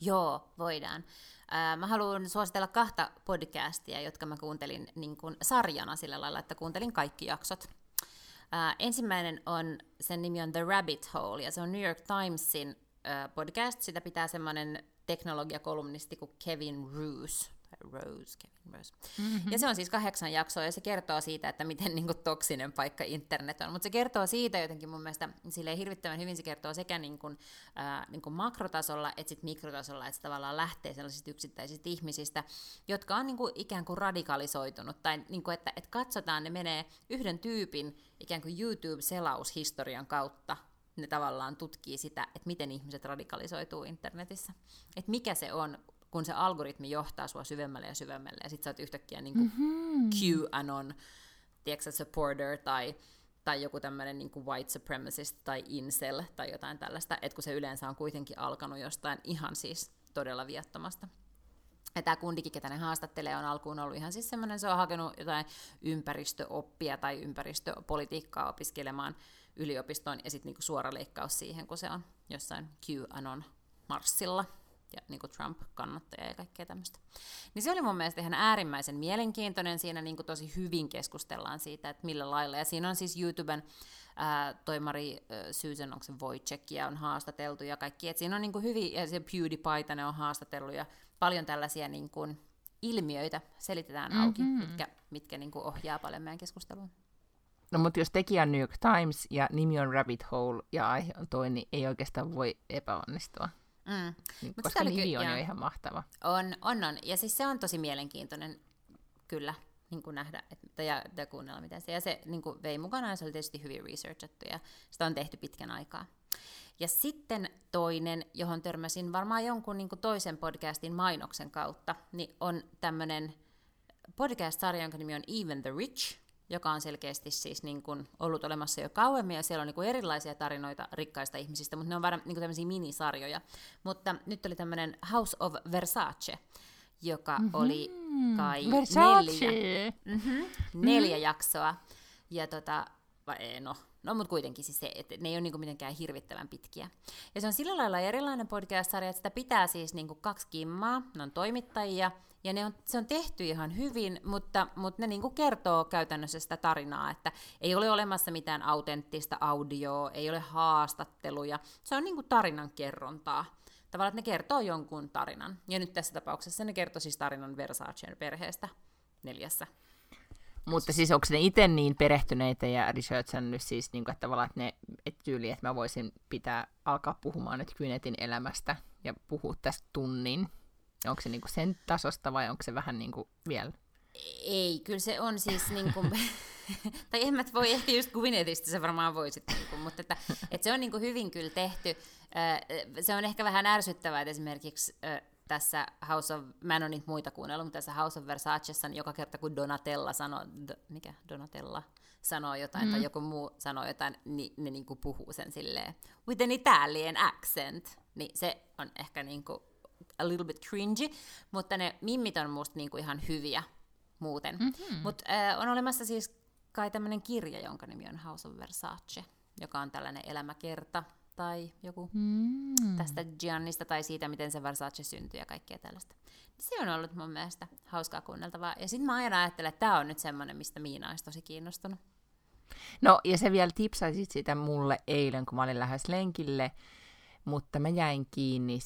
Speaker 1: Joo, voidaan. Mä haluan suositella kahta podcastia, jotka mä kuuntelin niin kuin sarjana sillä lailla, että kuuntelin kaikki jaksot. Ensimmäinen on, sen nimi on The Rabbit Hole, ja se on New York Timesin podcast. Sitä pitää semmoinen teknologiakolumnisti kuin Kevin Roos Rose, Kevin Rose. Mm-hmm. Ja se on siis kahdeksan jaksoa, ja se kertoo siitä, että miten niin kuin, toksinen paikka internet on. Mutta se kertoo siitä jotenkin mun mielestä, silleen hirvittävän hyvin se kertoo sekä niin kuin, äh, niin kuin makrotasolla, että sit mikrotasolla, että se tavallaan lähtee sellaisista yksittäisistä ihmisistä, jotka on niin kuin, ikään kuin radikalisoitunut, tai niin kuin, että, että katsotaan, ne menee yhden tyypin ikään kuin YouTube-selaushistorian kautta ne tavallaan tutkii sitä, että miten ihmiset radikalisoituu internetissä. Että mikä se on kun se algoritmi johtaa sua syvemmälle ja syvemmälle, ja sit sä oot yhtäkkiä niin kuin mm-hmm. QAnon, tiedätkö, supporter, tai, tai joku tämmöinen niin kuin white supremacist, tai incel, tai jotain tällaista, että kun se yleensä on kuitenkin alkanut jostain ihan siis todella viattomasta. Ja tämä kundikin, ketä ne haastattelee, on alkuun ollut ihan siis semmoinen, se on hakenut jotain ympäristöoppia tai ympäristöpolitiikkaa opiskelemaan yliopistoon, ja sitten niinku suora leikkaus siihen, kun se on jossain QAnon Marsilla ja niin kuin Trump-kannattaja ja kaikkea tämmöistä. Niin se oli mun mielestä ihan äärimmäisen mielenkiintoinen. Siinä niin kuin tosi hyvin keskustellaan siitä, että millä lailla. Ja siinä on siis YouTuben ää, toimari ää, Susan, onko se Wojcickia on haastateltu ja kaikki. Et siinä on niin kuin hyvin, ja se PewDiePie ne on haastatellut ja paljon tällaisia niin kuin ilmiöitä selitetään auki, mm-hmm. mitkä, mitkä niin kuin ohjaa paljon meidän keskusteluun.
Speaker 2: No mutta jos tekijä on New York Times ja nimi on Rabbit Hole ja aihe on toi, niin ei oikeastaan voi epäonnistua.
Speaker 1: Mm.
Speaker 2: Niin, koska nimi on jo ihan mahtava.
Speaker 1: On, on, on. Ja siis se on tosi mielenkiintoinen, kyllä, niin kuin nähdä että, ja, ja kuunnella, miten se. Ja se niin kuin vei mukana, ja se oli tietysti hyvin researchattu, ja sitä on tehty pitkän aikaa. Ja sitten toinen, johon törmäsin varmaan jonkun niin kuin toisen podcastin mainoksen kautta, niin on tämmöinen podcast-sarja, jonka nimi on Even the Rich, joka on selkeästi siis niin kuin ollut olemassa jo kauemmin, ja siellä on niin kuin erilaisia tarinoita rikkaista ihmisistä, mutta ne on varmaan niin kuin tämmöisiä minisarjoja. Mutta nyt oli tämmöinen House of Versace, joka mm-hmm. oli kai Versace. neljä, mm-hmm, neljä mm-hmm. jaksoa. Ja tota, vai ei, no, no mutta kuitenkin siis se, että ne ei ole niinku mitenkään hirvittävän pitkiä. Ja se on sillä lailla erilainen podcast-sarja, että sitä pitää siis niinku kaksi kimmaa, ne on toimittajia, ja ne on, se on tehty ihan hyvin, mutta, mutta ne niinku kertoo käytännössä sitä tarinaa, että ei ole olemassa mitään autenttista audioa, ei ole haastatteluja, se on niinku tarinan kerrontaa. Tavallaan, että ne kertoo jonkun tarinan. Ja nyt tässä tapauksessa ne kertoo siis tarinan Versacen perheestä neljässä
Speaker 2: mutta siis onko ne itse niin perehtyneitä ja researchannut siis, niin kuin, että tavallaan, että ne et tyyli, että mä voisin pitää alkaa puhumaan nyt Kynetin elämästä ja puhua tästä tunnin. Onko se niin kuin sen tasosta vai onko se vähän niin kuin vielä?
Speaker 1: Ei, kyllä se on siis niin kuin, tai en mä voi ehkä just Gwynethistä se varmaan voisit, niin kuin, mutta että, että se on niin kuin hyvin kyllä tehty. Se on ehkä vähän ärsyttävää, että esimerkiksi tässä House of, mä en ole niitä muita kuunnellut, mutta tässä House of Versacessa, niin joka kerta kun Donatella sanoo, do, mikä Donatella sanoo jotain, mm. tai joku muu sanoo jotain, niin ne niinku puhuu sen silleen, with an Italian accent, niin se on ehkä niinku a little bit cringy, mutta ne mimmit on musta niinku ihan hyviä muuten. Mm-hmm. Mutta äh, on olemassa siis kai tämmöinen kirja, jonka nimi on House of Versace, joka on tällainen elämäkerta, tai joku mm. tästä Giannista tai siitä, miten se Versace syntyi ja kaikkea tällaista. Se on ollut mun mielestä hauskaa kuunneltavaa. Ja sitten mä aina ajattelen, että tämä on nyt semmoinen, mistä Miina olisi tosi kiinnostunut.
Speaker 2: No, ja se vielä tipsaisit sitä mulle eilen, kun mä olin lähes lenkille, mutta mä jäin kiinni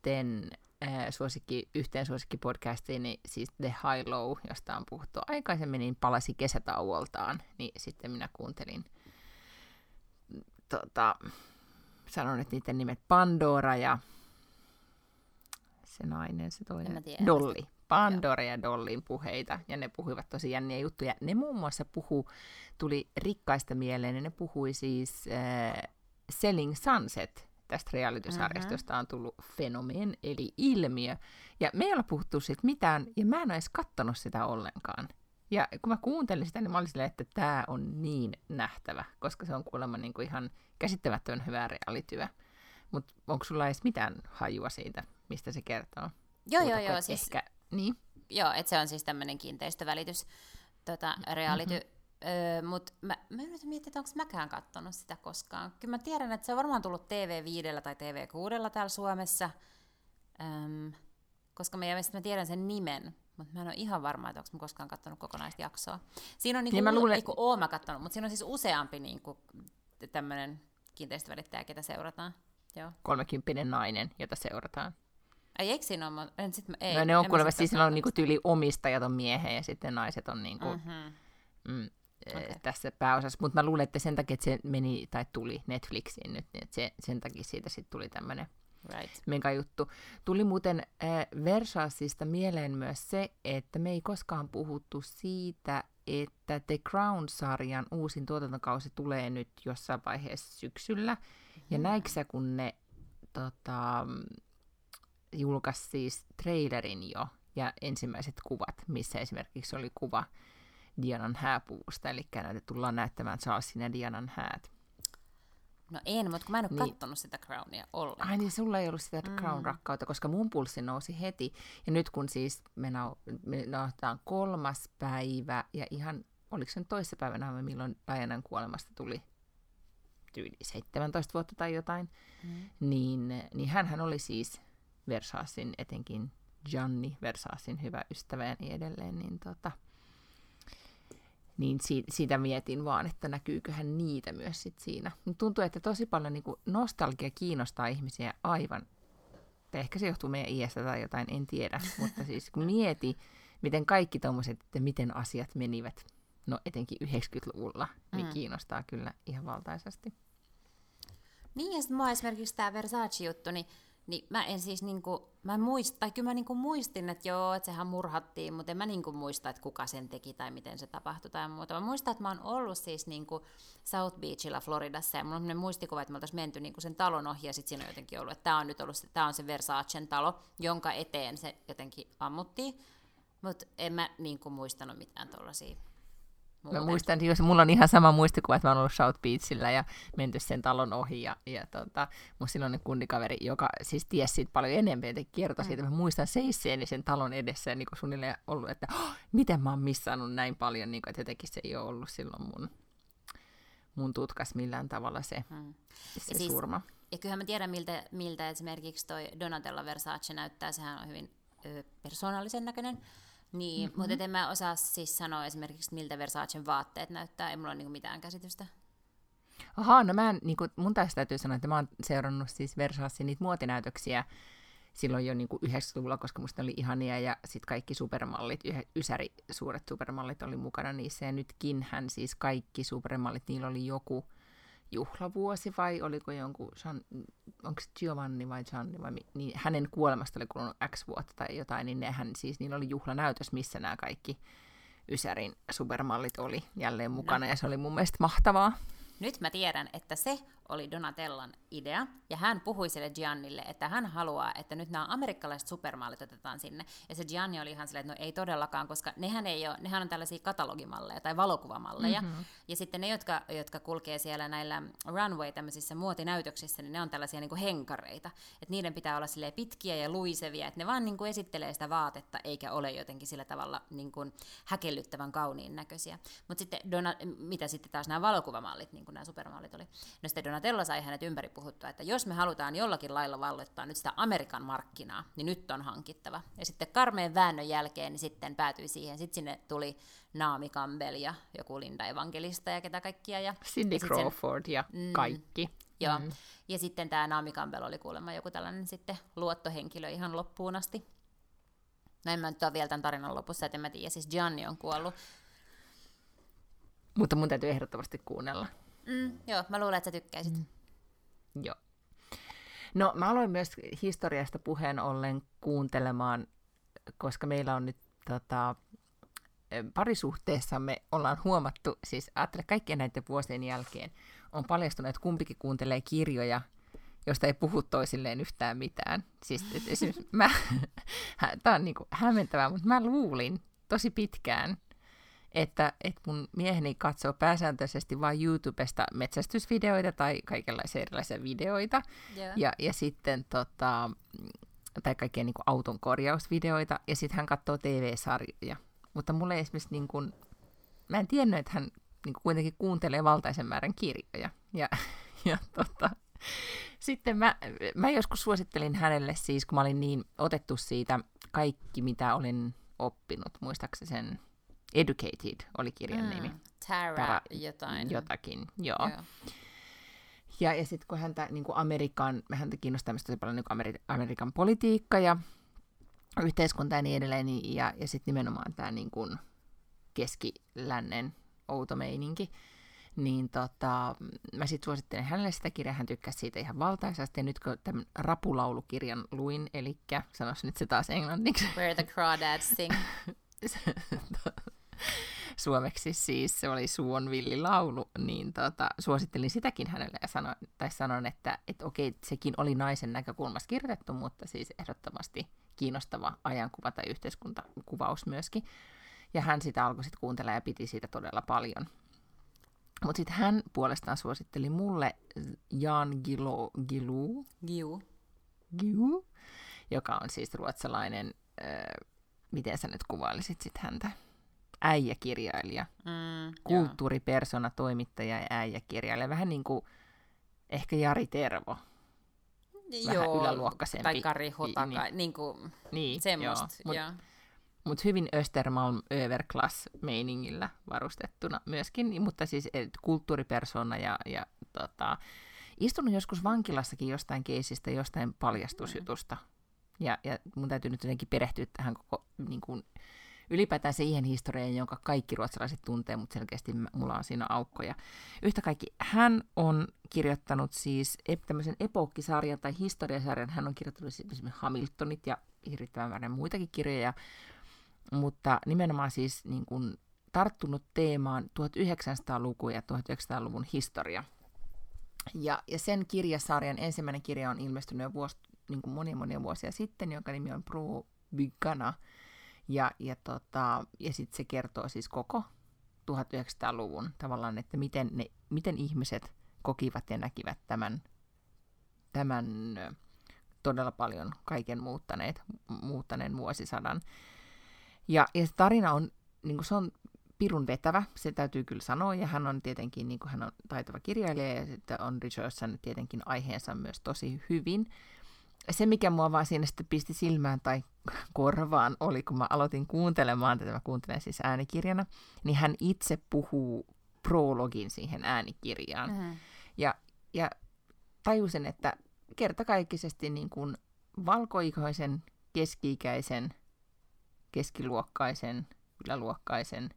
Speaker 2: sitten äh, suosikki, yhteen suosikkipodcastiin, niin siis The High Low, josta on puhuttu aikaisemmin, niin palasi kesätauoltaan, niin sitten minä kuuntelin tota, sanon nyt niiden nimet, Pandora ja se nainen, se toinen, Dolly. Pandora ja Dollin puheita, ja ne puhuivat tosi jänniä juttuja. Ne muun muassa puhu, tuli rikkaista mieleen, ja ne puhui siis äh, Selling Sunset, tästä reality-sarjasta, mm-hmm. on tullut fenomeen, eli ilmiö. Ja me ei olla puhuttu siitä mitään, ja mä en ole edes kattonut sitä ollenkaan. Ja kun mä kuuntelin sitä, niin mä olin silleen, että tämä on niin nähtävä, koska se on kuulemma niin kuin ihan käsittämättömän hyvää reaalityö. Mutta onko sulla edes mitään hajua siitä, mistä se kertoo?
Speaker 1: Joo, joo, joo. Siis,
Speaker 2: ehkä, niin?
Speaker 1: Joo, että se on siis tämmöinen kiinteistövälitys tota, reality. Mm-hmm. Öö, Mutta mä, mä yritän miettiä, että onko mäkään katsonut sitä koskaan. Kyllä mä tiedän, että se on varmaan tullut TV5 tai TV6 täällä Suomessa. Öm, koska mä, mä tiedän sen nimen, mutta mä en ole ihan varma, että onko mä koskaan katsonut kokonaista jaksoa. Siinä on niinku, niin mä luulen... Eiku, oon mä katsonut, mutta siinä on siis useampi niinku, tämmöinen kiinteistövälittäjä, ketä seurataan. Joo.
Speaker 2: Kolmekymppinen nainen, jota seurataan.
Speaker 1: Ai eikö siinä ole? En, sit,
Speaker 2: ei, no ne on kuulemma, siis on niinku tyyli omistajat on miehen ja sitten naiset on niinku, mm-hmm. mm, okay. tässä pääosassa. Mutta mä luulen, että sen takia, että se meni tai tuli Netflixiin nyt, niin että se, sen takia siitä sitten tuli tämmöinen Right. Mega juttu. Tuli muuten äh, Versaasista mieleen myös se, että me ei koskaan puhuttu siitä, että The Crown-sarjan uusin tuotantokausi tulee nyt jossain vaiheessa syksyllä. Ja mm. näiksä, kun ne tota, julkaisi siis trailerin jo ja ensimmäiset kuvat, missä esimerkiksi oli kuva Dianan hääpuvusta, eli näitä tullaan näyttämään Charlesin ja Dianan häät.
Speaker 1: No en, mutta kun mä en ole niin, kattonut sitä Crownia ollenkaan.
Speaker 2: Ai niin, sulla ei ollut sitä mm. Crown-rakkautta, koska mun pulssi nousi heti. Ja nyt kun siis me, nau, me nauhoitetaan kolmas päivä, ja ihan, oliko se nyt toisessa päivänä, milloin Dianan kuolemasta tuli tyyli 17 vuotta tai jotain, mm. niin, niin hän oli siis Versaasin, etenkin Gianni Versaasin hyvä ystävä ja niin edelleen, niin tota, niin si- siitä mietin vaan, että näkyyköhän niitä myös sit siinä. Mut tuntuu, että tosi paljon niin nostalgia kiinnostaa ihmisiä aivan, ehkä se johtuu meidän iästä tai jotain, en tiedä, mutta siis kun mieti, miten kaikki tuommoiset, että miten asiat menivät, no etenkin 90-luvulla, niin mm. kiinnostaa kyllä ihan valtaisesti.
Speaker 1: Niin, ja sitten mua esimerkiksi tämä Versace-juttu, niin Niin mä en siis niinku, mä muist, tai kyllä mä niinku muistin, että joo, että sehän murhattiin, mutta en mä niinku muista, että kuka sen teki tai miten se tapahtui tai muuta. Mä muistan, että mä oon ollut siis niinku South Beachilla Floridassa ja mulla on muistikuva, että me oltaisiin menty niinku sen talon ohi ja sitten siinä on jotenkin ollut, että tämä on nyt ollut, tämä on se Versacen talo, jonka eteen se jotenkin ammuttiin. Mutta en mä niinku muistanut mitään tuollaisia
Speaker 2: Muuten. Mä muistan, jos mulla on ihan sama muistikuva, että mä oon ollut South Beachillä ja menty sen talon ohi. Ja, ja tota, mun silloin kundikaveri, joka siis tiesi siitä paljon enemmän, että kertoi siitä. Mä muistan seisseeni sen talon edessä ja niin suunnilleen ollut, että oh, miten mä oon missannut näin paljon, niin kuin, että jotenkin se ei ole ollut silloin mun, mun tutkas millään tavalla se, hmm. se ja siis, surma.
Speaker 1: Ja kyllähän mä tiedän, miltä, miltä esimerkiksi toi Donatella Versace näyttää. Sehän on hyvin ö, persoonallisen näköinen. Niin, mm-hmm. mutta en mä osaa siis sanoa esimerkiksi, miltä Versacen vaatteet näyttää, ei mulla ole niinku mitään käsitystä.
Speaker 2: Ahaa, no mä en, niin kuin, mun tästä täytyy sanoa, että mä oon seurannut siis Versacen niitä muotinäytöksiä silloin jo niin 90-luvulla, koska musta oli ihania ja sitten kaikki supermallit, yhä, ysäri suuret supermallit oli mukana niissä ja nytkin hän siis kaikki supermallit, niillä oli joku juhlavuosi vai oliko jonkun, onko se Giovanni vai Gianni vai niin hänen kuolemasta oli kulunut X vuotta tai jotain, niin nehän siis, niillä oli juhlanäytös, missä nämä kaikki Ysärin supermallit oli jälleen mukana no. ja se oli mun mielestä mahtavaa.
Speaker 1: Nyt mä tiedän, että se oli Donatellan idea, ja hän puhui sille Giannille, että hän haluaa, että nyt nämä amerikkalaiset supermallit otetaan sinne. Ja se Gianni oli ihan silleen, että no ei todellakaan, koska nehän, ei ole, nehän on tällaisia katalogimalleja tai valokuvamalleja. Mm-hmm. Ja sitten ne, jotka, jotka kulkee siellä näillä runway tämmöisissä muotinäytöksissä, niin ne on tällaisia niin kuin henkareita. Että niiden pitää olla sille pitkiä ja luisevia, että ne vaan niin kuin esittelee sitä vaatetta, eikä ole jotenkin sillä tavalla niin kuin häkellyttävän kauniin näköisiä. Mutta sitten, Dona- mitä sitten taas nämä valokuvamallit, niin kuin nämä supermallit oli. No sitten Donatella sai hänet ympäri puhuttua, että jos me halutaan jollakin lailla valloittaa nyt sitä Amerikan markkinaa, niin nyt on hankittava. Ja sitten karmeen väännön jälkeen niin sitten päätyi siihen. Sitten sinne tuli Naami Campbell ja joku Linda Evangelista ja ketä kaikkia. Ja,
Speaker 2: Cindy ja Crawford sen, ja mm, kaikki.
Speaker 1: Joo. Mm. Ja sitten tämä Naami Campbell oli kuulemma joku tällainen sitten luottohenkilö ihan loppuun asti. No en mä nyt ole vielä tämän tarinan lopussa, että en mä tiedä. Siis Gianni on kuollut.
Speaker 2: Mutta mun täytyy ehdottomasti kuunnella.
Speaker 1: Mm, joo, mä luulen, että sä tykkäisit. Mm.
Speaker 2: Joo. No mä aloin myös historiasta puheen ollen kuuntelemaan, koska meillä on nyt tota, parisuhteessamme ollaan huomattu, siis ajattele kaikkien näiden vuosien jälkeen, on paljastunut, että kumpikin kuuntelee kirjoja, josta ei puhu toisilleen yhtään mitään. Siis esimerkiksi mä, tämä on niin kuin hämmentävää, mutta mä luulin tosi pitkään, että, että mun mieheni katsoo pääsääntöisesti vain YouTubesta metsästysvideoita tai kaikenlaisia erilaisia videoita. Yeah. Ja, ja sitten tota, tai kaikkia niin kuin auton korjausvideoita, ja sitten hän katsoo TV-sarjoja. Mutta mulle esimerkiksi, niin kuin, mä en tiennyt, että hän niin kuin kuitenkin kuuntelee valtaisen määrän kirjoja. Ja, ja tota, sitten mä, mä joskus suosittelin hänelle siis, kun mä olin niin otettu siitä kaikki, mitä olin oppinut, muistaakseni sen Educated oli kirjan mm, nimi.
Speaker 1: Tara, Tara jotain.
Speaker 2: Jotakin, joo. joo. Ja, ja sitten kun häntä niin kuin Amerikan, häntä kiinnostaa tosi paljon niin Ameri- Amerikan politiikka ja yhteiskunta ja niin edelleen, niin, ja, ja sitten nimenomaan tämä niin kuin keskilännen outo meininki, niin tota, mä sitten suosittelen hänelle sitä kirjaa, hän tykkäsi siitä ihan valtaisasti, ja nyt kun tämän rapulaulukirjan luin, eli sanoisin nyt se taas englanniksi.
Speaker 1: Where the crawdads sing.
Speaker 2: suomeksi siis se oli Suon villilaulu, niin tota, suosittelin sitäkin hänelle ja sanoin, tai sanoin, että, että okei, sekin oli naisen näkökulmasta kirjoitettu, mutta siis ehdottomasti kiinnostava ajankuva tai yhteiskuntakuvaus myöskin. Ja hän sitä alkoi sitten kuuntella ja piti siitä todella paljon. Mutta sitten hän puolestaan suositteli mulle Jan Gilo, Gilu,
Speaker 1: Giu.
Speaker 2: Giu, joka on siis ruotsalainen, äh, miten sä nyt kuvailisit sit häntä? Äijäkirjailija, mm, kulttuuripersona, toimittaja ja äijäkirjailija. Vähän niin kuin ehkä Jari Tervo.
Speaker 1: Vähän joo, yläluokkaisempi. Tai Kari Hotaka, niin, niin kuin niin, semmoista. Mutta
Speaker 2: mut hyvin Östermalm Överklass-meiningillä varustettuna myöskin, mutta siis kulttuuripersona ja, ja tota, istunut joskus vankilassakin jostain keisistä, jostain paljastusjutusta. Mm. Ja, ja mun täytyy nyt jotenkin perehtyä tähän koko niin kuin, ylipäätään siihen historiaan, jonka kaikki ruotsalaiset tuntee, mutta selkeästi mulla on siinä aukkoja. Yhtä kaikki, hän on kirjoittanut siis tämmöisen epokkisarjan tai historiasarjan, hän on kirjoittanut siis esimerkiksi Hamiltonit ja hirvittävän määrän muitakin kirjoja, mutta nimenomaan siis niin kuin tarttunut teemaan 1900-luku ja 1900-luvun historia. Ja, ja sen kirjasarjan ensimmäinen kirja on ilmestynyt jo vuosi, niin kuin monia monia vuosia sitten, jonka nimi on Pro Bygana. Ja, ja, tota, ja sitten se kertoo siis koko 1900-luvun tavallaan, että miten, ne, miten ihmiset kokivat ja näkivät tämän, tämän todella paljon kaiken muuttaneet, muuttaneen vuosisadan. Ja, ja se tarina on, niin se on pirun vetävä, se täytyy kyllä sanoa, ja hän on tietenkin, niin hän on taitava kirjailija, ja sitten on researchannut tietenkin aiheensa myös tosi hyvin. Se, mikä mua vaan siinä sitten pisti silmään tai korvaan, oli kun mä aloitin kuuntelemaan tätä, mä kuuntelen siis äänikirjana, niin hän itse puhuu prologin siihen äänikirjaan. Mm-hmm. Ja, ja tajusin, että kertakaikkisesti niin kuin valkoihoisen, keski-ikäisen, keskiluokkaisen, yläluokkaisen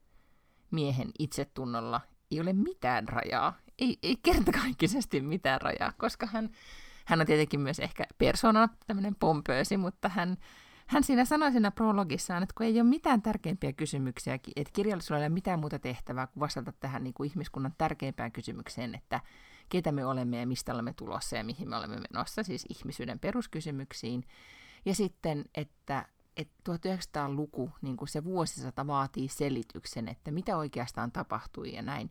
Speaker 2: miehen itsetunnolla ei ole mitään rajaa. Ei, ei kertakaikkisesti mitään rajaa, koska hän, hän on tietenkin myös ehkä persona, tämmöinen pompöösi, mutta hän, hän siinä sanoi siinä prologissaan, että kun ei ole mitään tärkeimpiä kysymyksiä, että kirjallisuudella ei ole mitään muuta tehtävää kuin vastata tähän niin kuin ihmiskunnan tärkeimpään kysymykseen, että ketä me olemme ja mistä olemme tulossa ja mihin me olemme menossa, siis ihmisyyden peruskysymyksiin. Ja sitten, että että 1900-luku, niin kuin se vuosisata vaatii selityksen, että mitä oikeastaan tapahtui ja näin,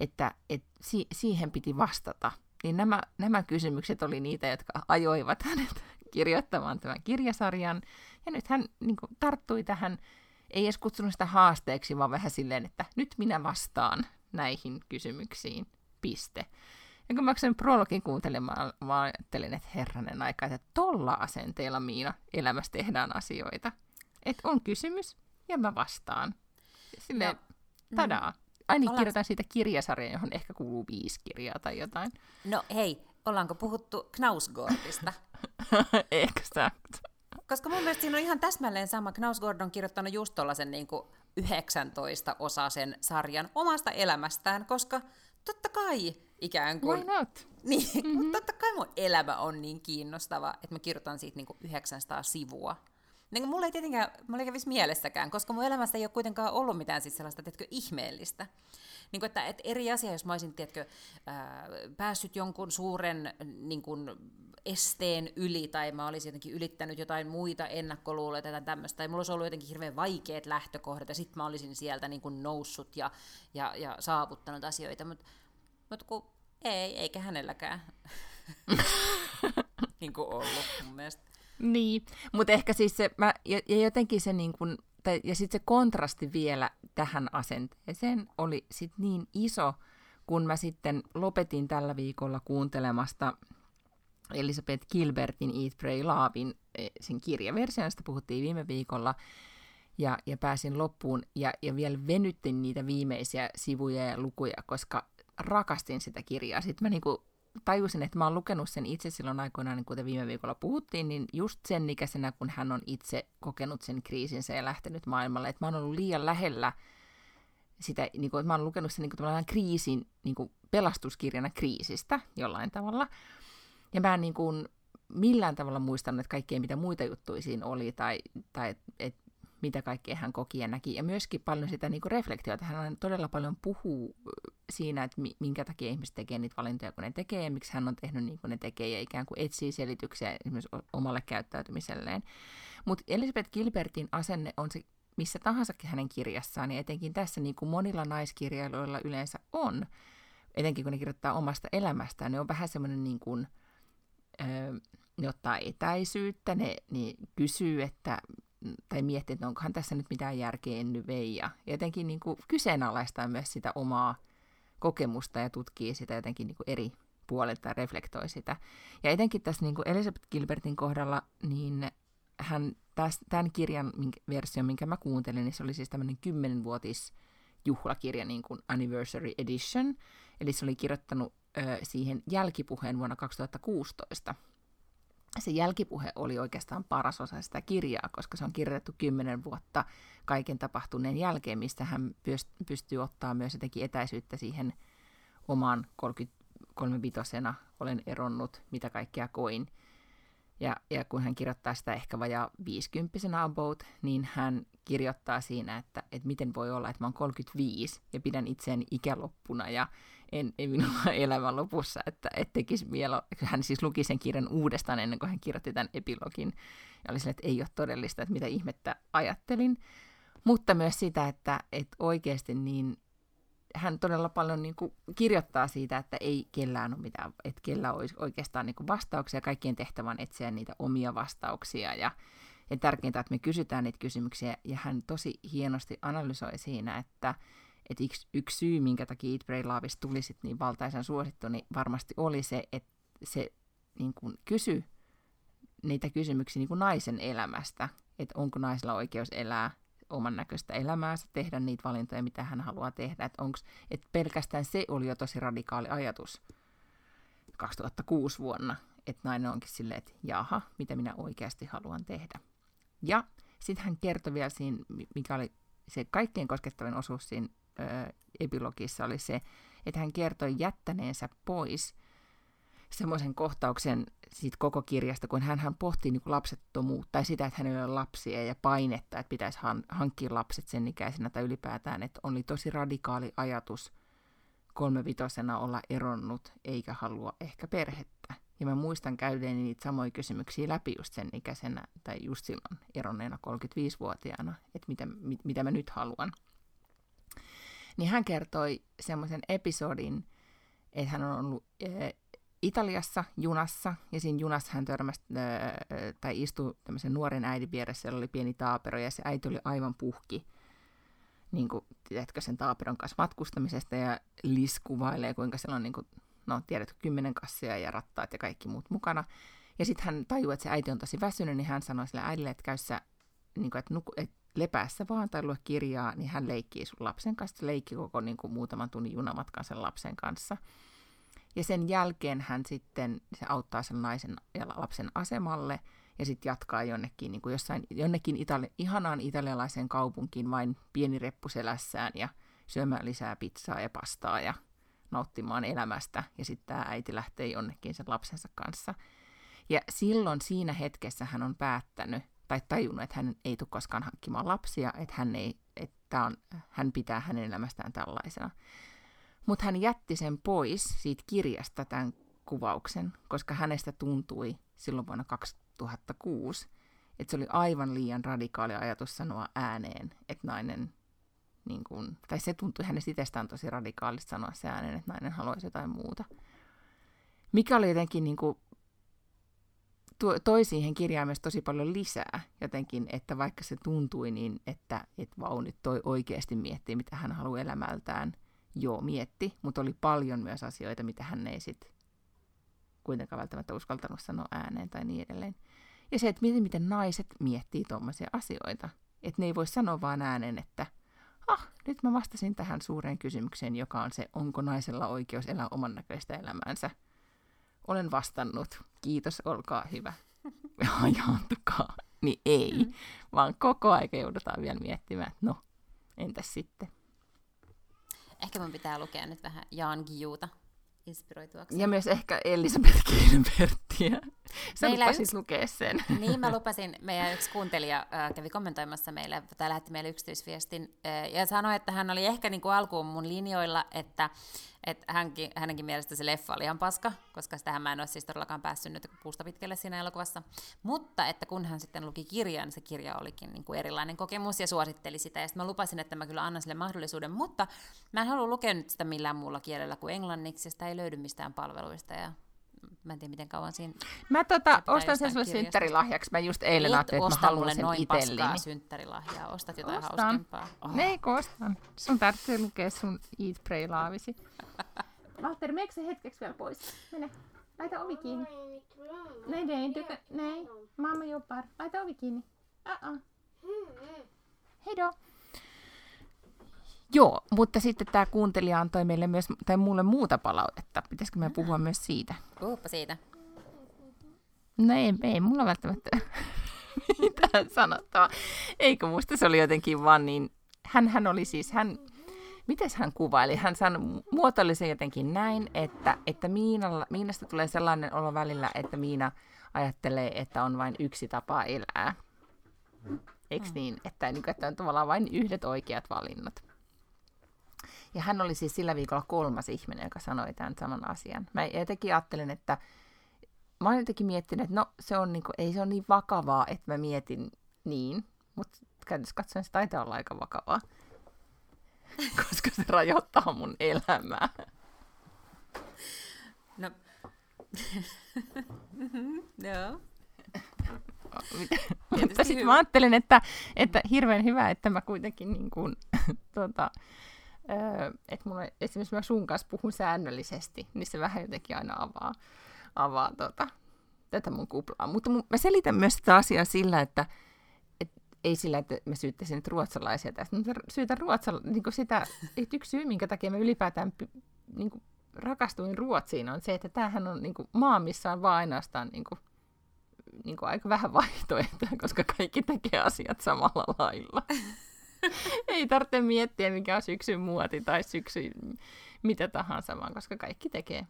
Speaker 2: että et si- siihen piti vastata. Niin nämä, nämä kysymykset oli niitä, jotka ajoivat hänet kirjoittamaan tämän kirjasarjan. Ja nyt hän niin kuin, tarttui tähän, ei edes kutsunut sitä haasteeksi, vaan vähän silleen, että nyt minä vastaan näihin kysymyksiin, piste. Ja kun mä sen prologin kuuntelemaan, mä ajattelin, että herranen aika, että tolla asenteella Miina elämässä tehdään asioita. Että on kysymys ja mä vastaan. Silleen, no, tadaa. Ai niin, kirjoitan siitä kirjasarjan, johon ehkä kuuluu viisi kirjaa tai jotain.
Speaker 1: No hei, ollaanko puhuttu Knausgårdista?
Speaker 2: Exakt.
Speaker 1: Koska mun mielestä siinä on ihan täsmälleen sama. Knausgård on kirjoittanut just tuollaisen niin 19-osaisen sarjan omasta elämästään, koska totta kai ikään kuin...
Speaker 2: Why not?
Speaker 1: Niin, mm-hmm. mutta totta kai mun elämä on niin kiinnostava, että mä kirjoitan siitä niin kuin 900 sivua. Niin kuin mulla ei tietenkään, mulla ei kävisi mielessäkään, koska mun elämässä ei ole kuitenkaan ollut mitään siis sellaista, tiedätkö, ihmeellistä. Niin kuin, että, että eri asia, jos mä olisin, tiedätkö, ää, päässyt jonkun suuren niin kuin, esteen yli, tai mä olisin jotenkin ylittänyt jotain muita ennakkoluuloja tai tämmöistä, tai mulla olisi ollut jotenkin hirveän vaikeat lähtökohdat, ja sitten mä olisin sieltä niin kuin noussut ja, ja, ja saavuttanut asioita, mutta mutta kun ei, eikä hänelläkään niin kuin ollut mun mielestä.
Speaker 2: Niin, mutta ehkä siis se, mä, ja, ja jotenkin se niin kuin, tai, ja sitten se kontrasti vielä tähän asenteeseen oli sit niin iso, kun mä sitten lopetin tällä viikolla kuuntelemasta Elisabeth Gilbertin Eat, Pray, Lovein e, sen kirjaversion, josta puhuttiin viime viikolla, ja, ja pääsin loppuun ja, ja vielä venyttin niitä viimeisiä sivuja ja lukuja, koska rakastin sitä kirjaa. Sitten mä niinku tajusin, että mä oon lukenut sen itse silloin aikoinaan, niin kuten viime viikolla puhuttiin, niin just sen ikäisenä, kun hän on itse kokenut sen kriisinsä ja lähtenyt maailmalle, että mä oon ollut liian lähellä sitä, niin kuin, että mä oon lukenut sen niin kuin, kriisin, niin kuin pelastuskirjana kriisistä jollain tavalla. Ja mä en niin kuin, millään tavalla muistanut, että kaikkea mitä muita juttuja siinä oli, tai, tai että mitä kaikkea hän koki ja näki. Ja myöskin paljon sitä niin reflektiota. Hän todella paljon puhuu siinä, että minkä takia ihmiset tekee niitä valintoja, kun ne tekee, ja miksi hän on tehnyt niin kuin ne tekee, ja ikään kuin etsii selityksiä esimerkiksi omalle käyttäytymiselleen. Mutta Elizabeth Gilbertin asenne on se missä tahansa hänen kirjassaan, ja etenkin tässä niin kuin monilla naiskirjailijoilla yleensä on, etenkin kun ne kirjoittaa omasta elämästään, ne on vähän semmoinen niin kuin, öö, ne ottaa etäisyyttä, ne, ne kysyy, että tai miettii, että onkohan tässä nyt mitään järkeä en vei, ja jotenkin niin kuin kyseenalaistaa myös sitä omaa kokemusta ja tutkii sitä jotenkin niin kuin eri puolelta ja reflektoi sitä. Ja etenkin tässä niin kuin Elizabeth Gilbertin kohdalla, niin hän täs, tämän kirjan versio, minkä mä kuuntelin, niin se oli siis tämmöinen kymmenvuotis juhlakirja, niin kuin Anniversary Edition, eli se oli kirjoittanut ö, siihen jälkipuheen vuonna 2016. se jälkipuhe oli oikeastaan paras osa sitä kirjaa, koska se on kirjoitettu kymmenen vuotta kaiken tapahtuneen jälkeen, mistä hän pystyy ottaa myös jotenkin etäisyyttä siihen omaan 35 olen eronnut, mitä kaikkea koin. Ja, ja kun hän kirjoittaa sitä ehkä vajaa 50 about, niin hän kirjoittaa siinä, että, että miten voi olla, että mä oon 35 ja pidän itseäni ikäloppuna ja en, en minulla elämän lopussa, että et tekisi vielä, hän siis luki sen kirjan uudestaan ennen kuin hän kirjoitti tämän epilogin ja oli sille, että ei ole todellista, että mitä ihmettä ajattelin, mutta myös sitä, että, että oikeasti niin hän todella paljon niin kuin kirjoittaa siitä, että ei kellään ole mitään, että kellä olisi oikeastaan niin kuin vastauksia, kaikkien tehtävän etsiä niitä omia vastauksia. Ja, ja tärkeintä, että me kysytään niitä kysymyksiä. Ja hän tosi hienosti analysoi siinä, että, että yksi, yksi syy, minkä takia Eat, Pray, Love tuli sit niin valtaisen suosittu, niin varmasti oli se, että se niin kuin kysy niitä kysymyksiä niin kuin naisen elämästä, että onko naisella oikeus elää oman näköistä elämäänsä, tehdä niitä valintoja, mitä hän haluaa tehdä. Että onks, et pelkästään se oli jo tosi radikaali ajatus 2006 vuonna, että nainen onkin silleen, että jaha, mitä minä oikeasti haluan tehdä. Ja sitten hän kertoi vielä siinä, mikä oli se kaikkein koskettavin osuus siinä ö, epilogissa, oli se, että hän kertoi jättäneensä pois – semmoisen kohtauksen siitä koko kirjasta, kun hän, hän pohtii niin lapsettomuutta tai sitä, että hänellä on lapsia ja painetta, että pitäisi han, hankkia lapset sen ikäisenä tai ylipäätään, että oli tosi radikaali ajatus kolmevitosena olla eronnut eikä halua ehkä perhettä. Ja mä muistan käyneeni niitä samoja kysymyksiä läpi just sen ikäisenä tai just silloin eronneena 35-vuotiaana, että mitä, mit, mitä mä nyt haluan. Niin hän kertoi semmoisen episodin, että hän on ollut Italiassa junassa, ja siinä junassa hän törmäsi, tai istui tämmöisen nuoren äidin vieressä, siellä oli pieni taapero, ja se äiti oli aivan puhki, niin kuin, tiedätkö, sen taaperon kanssa matkustamisesta, ja Lis kuvailee, kuinka siellä on, niin kuin, no tiedätkö, kymmenen kassia ja rattaat ja kaikki muut mukana. Ja sitten hän tajuu, että se äiti on tosi väsynyt, niin hän sanoi sille äidille, että käy sä, niin kuin, että, nuku, että lepäässä vaan tai lue kirjaa, niin hän leikkii sun lapsen kanssa, leikki koko niin kuin, muutaman tunnin junamatkan sen lapsen kanssa. Ja sen jälkeen hän sitten se auttaa sen naisen ja lapsen asemalle ja sitten jatkaa jonnekin, niin kuin jossain, jonnekin itali- ihanaan italialaiseen kaupunkiin vain pieni reppu selässään ja syömään lisää pizzaa ja pastaa ja nauttimaan elämästä. Ja sitten tämä äiti lähtee jonnekin sen lapsensa kanssa. Ja silloin siinä hetkessä hän on päättänyt tai tajunnut, että hän ei tule koskaan hankkimaan lapsia, että hän, ei, että on, hän pitää hänen elämästään tällaisena. Mutta hän jätti sen pois siitä kirjasta tämän kuvauksen, koska hänestä tuntui silloin vuonna 2006, että se oli aivan liian radikaali ajatus sanoa ääneen, että nainen, niin kun, tai se tuntui hänestä itsestään tosi radikaalista sanoa se ääneen, että nainen haluaisi jotain muuta. Mikä oli jotenkin niin kuin, toi siihen kirjaan myös tosi paljon lisää jotenkin, että vaikka se tuntui niin, että et vau, nyt toi oikeasti miettii, mitä hän haluaa elämältään – joo mietti, mutta oli paljon myös asioita, mitä hän ei sitten kuitenkaan välttämättä uskaltanut sanoa ääneen tai niin edelleen. Ja se, että miten, miten naiset miettii tuommoisia asioita. Että ne ei voi sanoa vaan ääneen, että ah, nyt mä vastasin tähän suureen kysymykseen, joka on se, onko naisella oikeus elää oman näköistä elämäänsä. Olen vastannut, kiitos, olkaa hyvä. Hajaantukaa. Niin ei, mm. vaan koko aika joudutaan vielä miettimään, että no, entäs sitten.
Speaker 1: Ehkä mun pitää lukea nyt vähän Jan Giuta inspiroituaksi.
Speaker 2: Ja myös ehkä Elisabeth Gilbertia. Sä Meillä lupasit yksi... lukea sen.
Speaker 1: Niin, mä lupasin. Meidän yksi kuuntelija äh, kävi kommentoimassa meille, tai lähetti meille yksityisviestin, äh, ja sanoi, että hän oli ehkä niin kuin alkuun mun linjoilla, että että hänkin, hänenkin mielestä se leffa oli ihan paska, koska sitähän mä en ole siis todellakaan päässyt nyt puusta pitkälle siinä elokuvassa. Mutta että kun hän sitten luki kirjan, se kirja olikin niin kuin erilainen kokemus ja suositteli sitä. Ja sitten mä lupasin, että mä kyllä annan sille mahdollisuuden, mutta mä en halua lukea nyt sitä millään muulla kielellä kuin englanniksi, ja sitä ei löydy mistään palveluista. Ja Mä en tiedä, miten kauan siinä...
Speaker 2: Mä tota, ostan sen sulle synttärilahjaksi. Mä just eilen ajattelin, että mä haluan sen
Speaker 1: noin itselleni. paskaa synttärilahjaa. Ostat jotain ostan. hauskempaa.
Speaker 2: Oh. Ne, ostan. Sun tarvitsee lukea sun Eat, Pray, Laavisi. Valtteri, meneekö se hetkeksi vielä pois? Mene. Laita ovi kiinni. Nej, du kan, nej. Mamma jobbar. Laita ovi kiinni. Uh-uh. Hej då. Joo, mutta sitten tämä kuuntelija antoi meille myös, tai mulle muuta palautetta. Pitäisikö me puhua myös siitä?
Speaker 1: Puhuppa siitä.
Speaker 2: No ei, ei mulla välttämättä mitään sanottavaa. Eikö musta se oli jotenkin vaan niin, hän, hän oli siis, hän, miten hän kuvaili? Hän sanoi, muotoili se jotenkin näin, että, että Miinalla, Miinasta tulee sellainen olo välillä, että Miina ajattelee, että on vain yksi tapa elää. Eikö mm. niin? Että, niin että on tavallaan vain yhdet oikeat valinnat. Ja hän oli siis sillä viikolla kolmas ihminen, joka sanoi tämän saman asian. Mä jotenkin ajattelin, että mä olen jotenkin miettinyt, että no se on niinku, ei se ole niin vakavaa, että mä mietin niin, mutta käytössä katsoen se taitaa olla aika vakavaa, koska se rajoittaa mun elämää.
Speaker 1: No, joo.
Speaker 2: Mutta sitten mä ajattelin, että, että hirveän hyvä, että mä kuitenkin niin kuin, tuota, että mulla, esimerkiksi mä sun kanssa puhun säännöllisesti, niin se vähän jotenkin aina avaa, avaa tota, tätä mun kuplaa. Mutta mun, mä selitän myös sitä asiaa sillä, että et, ei sillä, että mä syyttäisin nyt ruotsalaisia tästä, mutta syytän ruotsala, niin sitä, että yksi syy, minkä takia mä ylipäätään niin kuin, rakastuin Ruotsiin, on se, että tämähän on niin kuin, maa, missä on vaan ainoastaan niin kuin, niin kuin aika vähän vaihtoehtoja, koska kaikki tekee asiat samalla lailla. Ei tarvitse miettiä, mikä on syksyn muoti tai syksy mitä tahansa, vaan koska kaikki tekee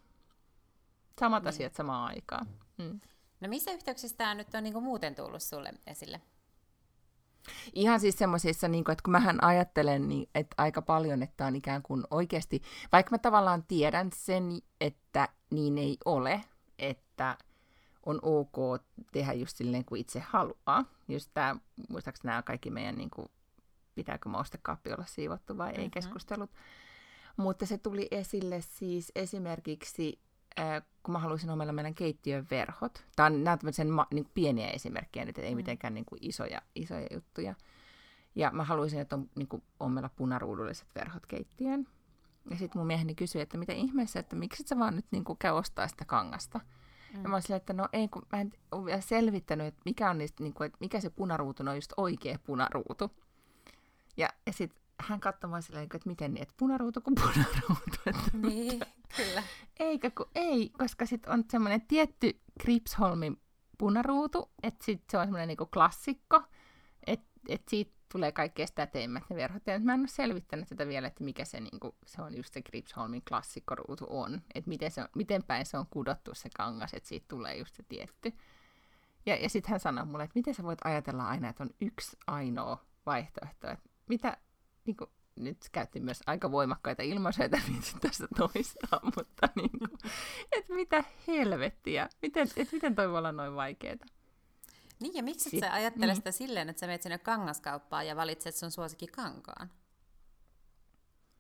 Speaker 2: samat niin. asiat samaan aikaan. Mm.
Speaker 1: No missä yhteyksissä tämä nyt on niin muuten tullut sulle esille?
Speaker 2: Ihan siis semmoisissa, niin että kun mähän ajattelen, niin, että aika paljon, että on ikään kuin oikeasti, vaikka mä tavallaan tiedän sen, että niin ei ole, että on ok tehdä just silleen, kuin itse haluaa. Just tämä, muistaakseni nämä kaikki meidän, niin kuin, pitääkö maustekaappi olla siivottu vai mm-hmm. ei keskustelut. Mutta se tuli esille siis esimerkiksi, äh, kun mä haluaisin omella meidän keittiön verhot. Tämä on, nämä tämmöisen ma, niin pieniä esimerkkejä nyt, ei mm. mitenkään niin kuin isoja, isoja juttuja. Ja mä haluaisin, että on, niin kuin, on meillä punaruudulliset verhot keittiön. Ja sitten mun mieheni kysyi, että mitä ihmeessä, että miksi et sä vaan nyt niin kuin, käy ostaa sitä kangasta. Mm. Ja mä olin että no ei, kun mä en ole vielä selvittänyt, että mikä, on niistä, niin kuin, että mikä se punaruutu on just oikea punaruutu. Ja, ja sitten hän katsoi vaan silleen, että miten niin, että punaruutu kuin punaruutu. Että,
Speaker 1: niin, kyllä.
Speaker 2: Eikä kun ei, koska sitten on semmoinen tietty Gripsholmin punaruutu, että sit se on semmoinen niinku klassikko, että et siitä tulee kaikkein teimmät ne verhot. Ja mä en ole selvittänyt tätä vielä, että mikä se, niinku, se on just se Gripsholmin klassikkoruutu on. Että miten, se on, miten päin se on kudottu se kangas, että siitä tulee just se tietty. Ja, ja sitten hän sanoi mulle, että miten sä voit ajatella aina, että on yksi ainoa vaihtoehto. Että mitä, niin kuin, nyt käytti myös aika voimakkaita ilmaisuja, että tästä toistaa, mutta niin kuin, että mitä helvettiä, miten, että miten toi voi olla noin vaikeaa?
Speaker 1: Niin, ja miksi Sit, sä ajattelet niin. sitä silleen, että sä menet sinne kangaskauppaan ja valitset sun suosikin kankaan?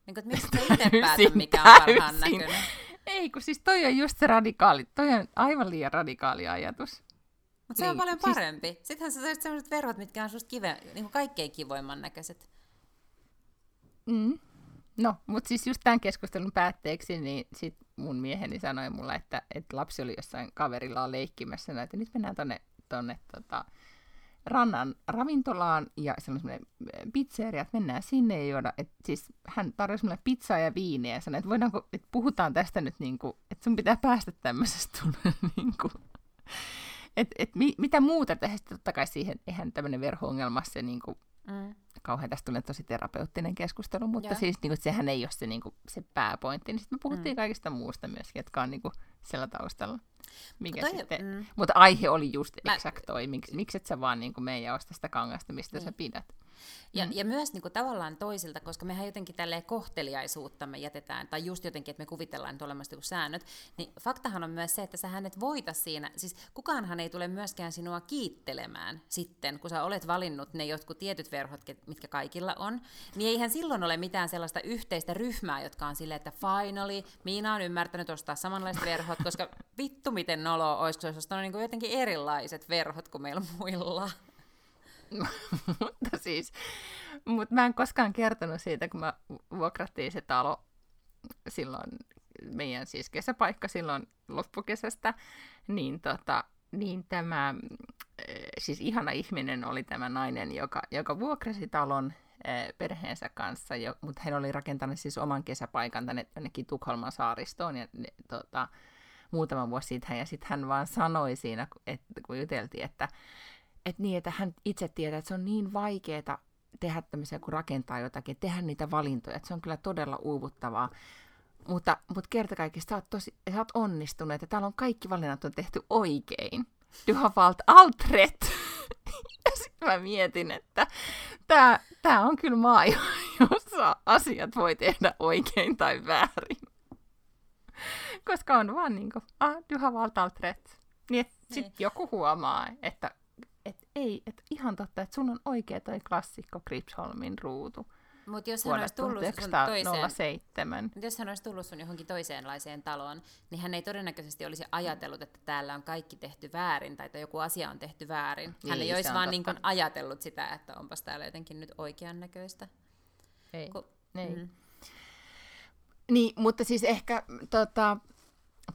Speaker 1: Niin kuin, että miksi sä itse päätä, mikä on parhaan näköinen?
Speaker 2: Ei, kun siis toi on just se radikaali, toi on aivan liian radikaali ajatus.
Speaker 1: Mutta se on niin, paljon siis... parempi. Sittenhän sä saisit sellaiset verhot, mitkä on susta kive, niin kuin kaikkein kivoimman näköiset.
Speaker 2: Mm. No, mutta siis just tämän keskustelun päätteeksi, niin sit mun mieheni sanoi mulle, että, että lapsi oli jossain kaverilla leikkimässä, että nyt mennään tonne, tonne tota, rannan ravintolaan ja semmoinen pizzeria, että mennään sinne ja juoda. Et siis hän tarjosi mulle pizzaa ja viiniä ja sanoi, että voidaanko, että puhutaan tästä nyt niin kuin, että sun pitää päästä tämmöisestä niin kuin, et, et mi, mitä muuta tehdä, totta kai siihen, eihän tämmöinen verho-ongelma se niin kuin, mm kauhean, tästä tulee tosi terapeuttinen keskustelu, mutta Joo. siis niin kuin, sehän ei ole se, niin kuin, se pääpointti. Niin sitten me puhuttiin mm. kaikista muusta myöskin, jotka on niin kuin, siellä taustalla. Mikä toi, sitten, mm. Mutta aihe oli just exakt toi, miksi, miksi et sä vaan niin kuin, meidän osta sitä kangasta, mistä niin. sä pidät.
Speaker 1: Ja, mm. ja myös niin kuin, tavallaan toisilta, koska mehän jotenkin tälleen kohteliaisuutta me jätetään, tai just jotenkin, että me kuvitellaan nyt olemassa joku säännöt, niin faktahan on myös se, että sä hänet voita siinä, siis kukaanhan ei tule myöskään sinua kiittelemään sitten, kun sä olet valinnut ne jotkut tietyt verhot, mitkä kaikilla on, niin eihän silloin ole mitään sellaista yhteistä ryhmää, jotka on silleen, että finally, Miina on ymmärtänyt ostaa samanlaiset verhot, koska vittu miten nolo olisi, kun se olisi ostanut niin jotenkin erilaiset verhot kuin meillä muilla.
Speaker 2: mutta siis, mutta mä en koskaan kertonut siitä, kun mä vuokrattiin se talo silloin, meidän siis kesäpaikka silloin loppukesästä, niin, tota, niin tämä, eh, siis ihana ihminen oli tämä nainen, joka, joka vuokrasi talon eh, perheensä kanssa, jo, mutta hän oli rakentanut siis oman kesäpaikan tänne jonnekin Tukholman saaristoon, ja ne, tota, muutama vuosi sitten, ja sitten hän vaan sanoi siinä, että, kun juteltiin, että, että, niin, että hän itse tietää, että se on niin vaikeaa tehdä tämmöisiä, kun rakentaa jotakin, tehdä niitä valintoja, että se on kyllä todella uuvuttavaa. Mutta, mutta kerta kaikkiaan sä oot, tosi, sä oot onnistunut, että täällä on kaikki valinnat on tehty oikein. Du har valt allt rätt. ja sitten mä mietin, että tämä, tämä on kyllä maa, jossa asiat voi tehdä oikein tai väärin. Koska on vaan niin kuin, ah, du har valt allt rätt. Niin, sitten niin. joku huomaa, että et ei, et ihan totta, että sun on oikea toi klassikko Gripsholmin ruutu.
Speaker 1: Mutta jos hän olisi tullut sun toiseen, jos hän olisi tullut sun johonkin toiseenlaiseen taloon, niin hän ei todennäköisesti olisi ajatellut, että täällä on kaikki tehty väärin tai että joku asia on tehty väärin. Niin, hän ei olisi vaan niin kuin ajatellut sitä, että onpas täällä jotenkin nyt oikean näköistä.
Speaker 2: Ei, Ku, ei. Mm. Niin, mutta siis ehkä tota,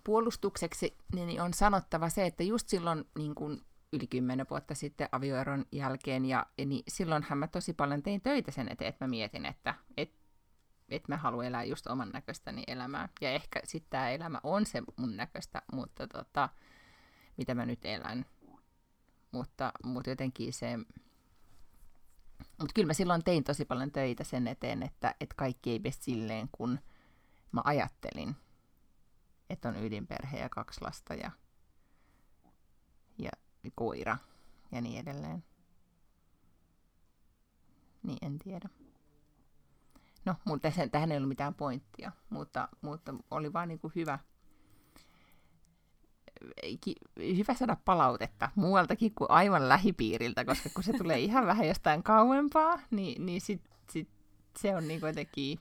Speaker 2: puolustukseksi niin on sanottava se, että just silloin niin kun yli kymmenen vuotta sitten avioeron jälkeen, ja, niin silloinhan mä tosi paljon tein töitä sen eteen, että mä mietin, että et, et mä haluan elää just oman näköistäni elämää. Ja ehkä sitten tämä elämä on se mun näköistä, mutta tota, mitä mä nyt elän. Mutta, mutta jotenkin se... Mutta kyllä mä silloin tein tosi paljon töitä sen eteen, että, että kaikki ei mene silleen, kun mä ajattelin, että on ydinperhe ja kaksi lasta ja, ja koira ja niin edelleen. Niin, en tiedä. No, mutta sen, tähän ei ollut mitään pointtia, mutta, mutta oli vaan niin kuin hyvä, hyvä saada palautetta muualtakin kuin aivan lähipiiriltä, koska kun se tulee ihan vähän jostain kauempaa, niin, niin sit, sit se on niin jotenkin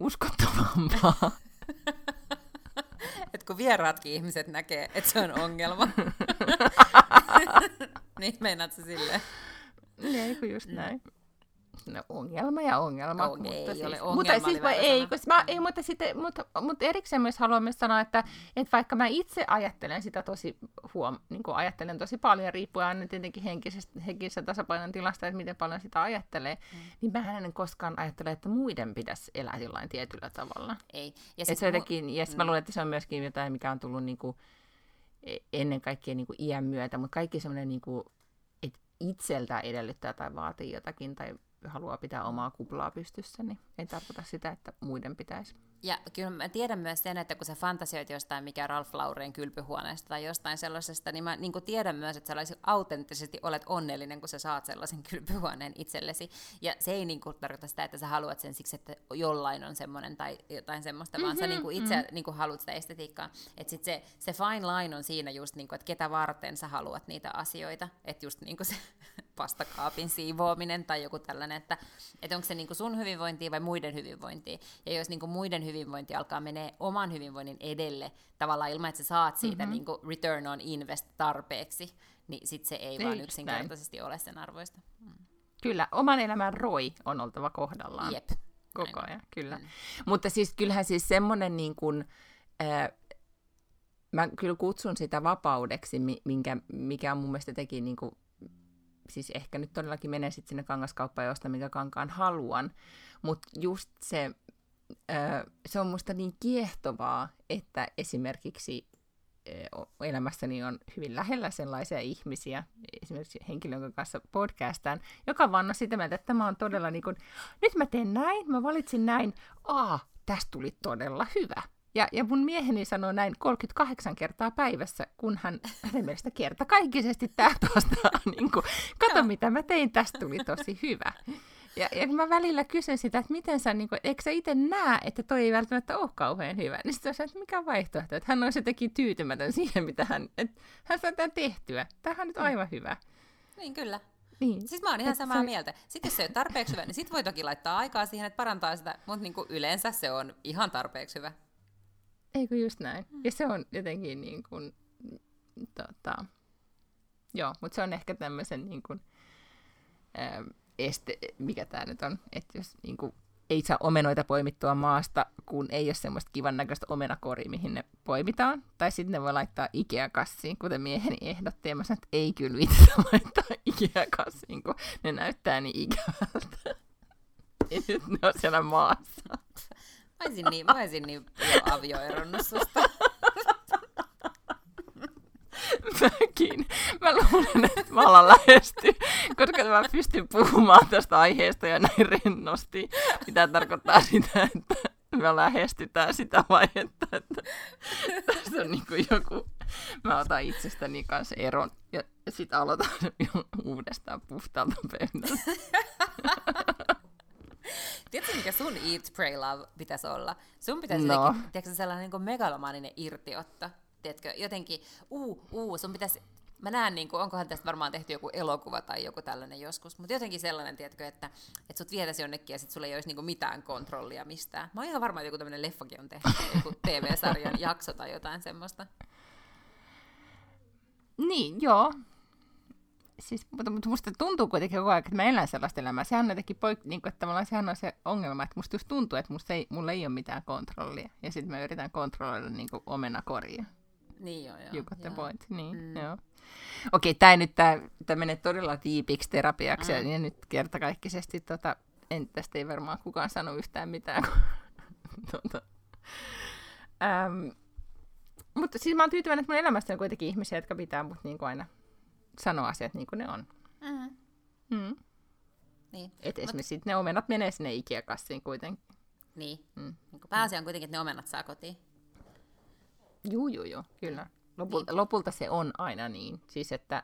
Speaker 2: uskottavampaa.
Speaker 1: että kun vieraatkin ihmiset näkee, että se on ongelma, niin meinaat se silleen?
Speaker 2: Niin, kun just näin. No ongelma ja ongelma.
Speaker 1: Oh, mutta ei
Speaker 2: siis,
Speaker 1: ole ongelma,
Speaker 2: mutta siis ei, koska mä, ei, mutta, sitten, mutta, mutta erikseen myös haluan myös sanoa, että, että vaikka mä itse ajattelen sitä tosi huom, niin kuin ajattelen tosi paljon, riippuen aina tietenkin henkisestä, henkisestä tasapainon tilasta, että miten paljon sitä ajattelee, mm. niin mä en koskaan ajattele, että muiden pitäisi elää jollain tietyllä tavalla.
Speaker 1: Ei.
Speaker 2: Ja siis se jotenkin, mu- ja mm. mä luulen, että se on myöskin jotain, mikä on tullut niin kuin, e- ennen kaikkea niin kuin iän myötä, mutta kaikki semmoinen, niin kuin, että itseltä edellyttää tai vaatii jotakin tai haluaa pitää omaa kuplaa pystyssä, niin ei tarkoita sitä, että muiden pitäisi.
Speaker 1: Ja kyllä mä tiedän myös sen, että kun sä fantasioit jostain mikä Ralph Laureen kylpyhuoneesta tai jostain sellaisesta, niin mä niin tiedän myös, että sä autenttisesti olet onnellinen, kun sä saat sellaisen kylpyhuoneen itsellesi. Ja se ei niin kuin tarkoita sitä, että sä haluat sen siksi, että jollain on semmoinen tai jotain semmoista, mm-hmm, vaan sä mhm, niin kuin itse mm-hmm. niin kuin haluat sitä estetiikkaa. Että sit se, se fine line on siinä just, niin kuin, että ketä varten sä haluat niitä asioita. Että just niin kuin se pastakaapin siivoaminen tai joku tällainen, että, että onko se niin kuin sun hyvinvointia vai muiden hyvinvointia. Ja jos niin kuin muiden hyvinvointi alkaa menee oman hyvinvoinnin edelle tavallaan ilman, että sä saat siitä mm-hmm. niin kuin return on invest tarpeeksi, niin sit se ei, ei vaan yksinkertaisesti näin. ole sen arvoista. Mm.
Speaker 2: Kyllä, oman elämän roi on oltava kohdallaan.
Speaker 1: Jep.
Speaker 2: Koko ajan, kyllä. Mm. Mutta siis kyllähän siis semmoinen niin kuin, äh, mä kyllä kutsun sitä vapaudeksi, minkä, mikä on mun mielestä teki niin kuin siis ehkä nyt todellakin menee sitten sinne kangaskauppaan josta minkä kankaan haluan, mutta just se, se on musta niin kiehtovaa, että esimerkiksi elämässäni on hyvin lähellä sellaisia ihmisiä, esimerkiksi henkilön jonka kanssa podcastaan, joka vaan on sitä mieltä, että tämä on todella niin kuin, nyt mä teen näin, mä valitsin näin, aa, tästä tuli todella hyvä. Ja, ja mun mieheni sanoo näin 38 kertaa päivässä, kun hän hänen mielestä kertakaikkisesti tämä tuosta, niin kuin, kato mitä mä tein, tästä tuli tosi hyvä. Ja, ja mä välillä kysyn sitä, että miten sä, niin kuin, eikö sä itse näe, että toi ei välttämättä ole kauhean hyvä. Niin sitten että mikä on vaihtoehto, että hän olisi jotenkin tyytymätön siihen, mitä hän, että hän saa tämän tehtyä. Tämähän on nyt aivan hyvä.
Speaker 1: Niin kyllä. Niin. Siis mä oon ihan Et samaa se... mieltä. Sitten jos se ei ole tarpeeksi hyvä, niin sit voi toki laittaa aikaa siihen, että parantaa sitä, mutta niin kuin yleensä se on ihan tarpeeksi hyvä.
Speaker 2: Eikö just näin? Mm. Ja se on jotenkin niin kuin, tota, joo, mutta se on ehkä tämmöisen niin kuin, ää, este, mikä tämä nyt on, että jos niin kuin, ei saa omenoita poimittua maasta, kun ei ole semmoista kivan näköistä omenakori, mihin ne poimitaan. Tai sitten ne voi laittaa Ikea-kassiin, kuten mieheni ehdotti. Ja mä sanoin, että ei kyllä vitsi laittaa Ikea-kassiin, kun ne näyttää niin ikävältä. ja nyt ne on siellä maassa.
Speaker 1: Mä olisin niin, mä olisin niin jo avioeronnut susta.
Speaker 2: Mäkin. Mä luulen, että mä ollaan lähesty, koska mä pystyn puhumaan tästä aiheesta ja näin rennosti, mitä tarkoittaa sitä, että me lähestytään sitä vaihetta, että tässä on niin kuin joku, mä otan itsestäni kanssa eron ja sitten aloitan uudestaan puhtaalta pöydältä.
Speaker 1: Tiedätkö, mikä sun Eat, Pray, Love pitäisi olla? Sun pitäisi no. jotenkin, tiedätkö, sellainen niin megalomaaninen irtiotto. Tiedätkö, jotenkin, uu, uu, sun pitäisi mä näen, niin kuin, onkohan tästä varmaan tehty joku elokuva tai joku tällainen joskus, mutta jotenkin sellainen, tiedätkö, että, että sut vietäisi jonnekin ja sit sulla ei olisi niin kuin mitään kontrollia mistään. Mä oon ihan varma, että joku tämmöinen leffakin on tehty, joku TV-sarjan jakso tai jotain semmoista.
Speaker 2: Niin, joo. Siis, mutta, mutta musta tuntuu kuitenkin koko ajan, että mä elän sellaista elämää. Sehän on jotenkin poik- niin kuin, että sehän on se ongelma, että musta just tuntuu, että musta ei, mulla ei ole mitään kontrollia. Ja sitten mä yritän kontrolloida niin kuin omenakoria.
Speaker 1: Niin joo, joo.
Speaker 2: You got the point. Niin, mm. joo. Okei, tämä nyt tää, tää menee todella tiipiksi terapiaksi, mm. ja nyt kertakaikkisesti tota, en, tästä ei varmaan kukaan sano yhtään mitään. äm, mutta siis mä oon tyytyväinen, että mun elämässä on kuitenkin ihmisiä, jotka pitää mut niin kuin aina sanoa asiat niin kuin ne on. Mm. Mm. Niin. Et esimerkiksi Mut... ne omenat menee sinne Ikea-kassiin kuitenkin.
Speaker 1: Niin. Mm. niin pääasia on kuitenkin, että ne omenat saa kotiin.
Speaker 2: Juu, juu, juu, kyllä. Lopulta, niin. lopulta se on aina niin. Siis että,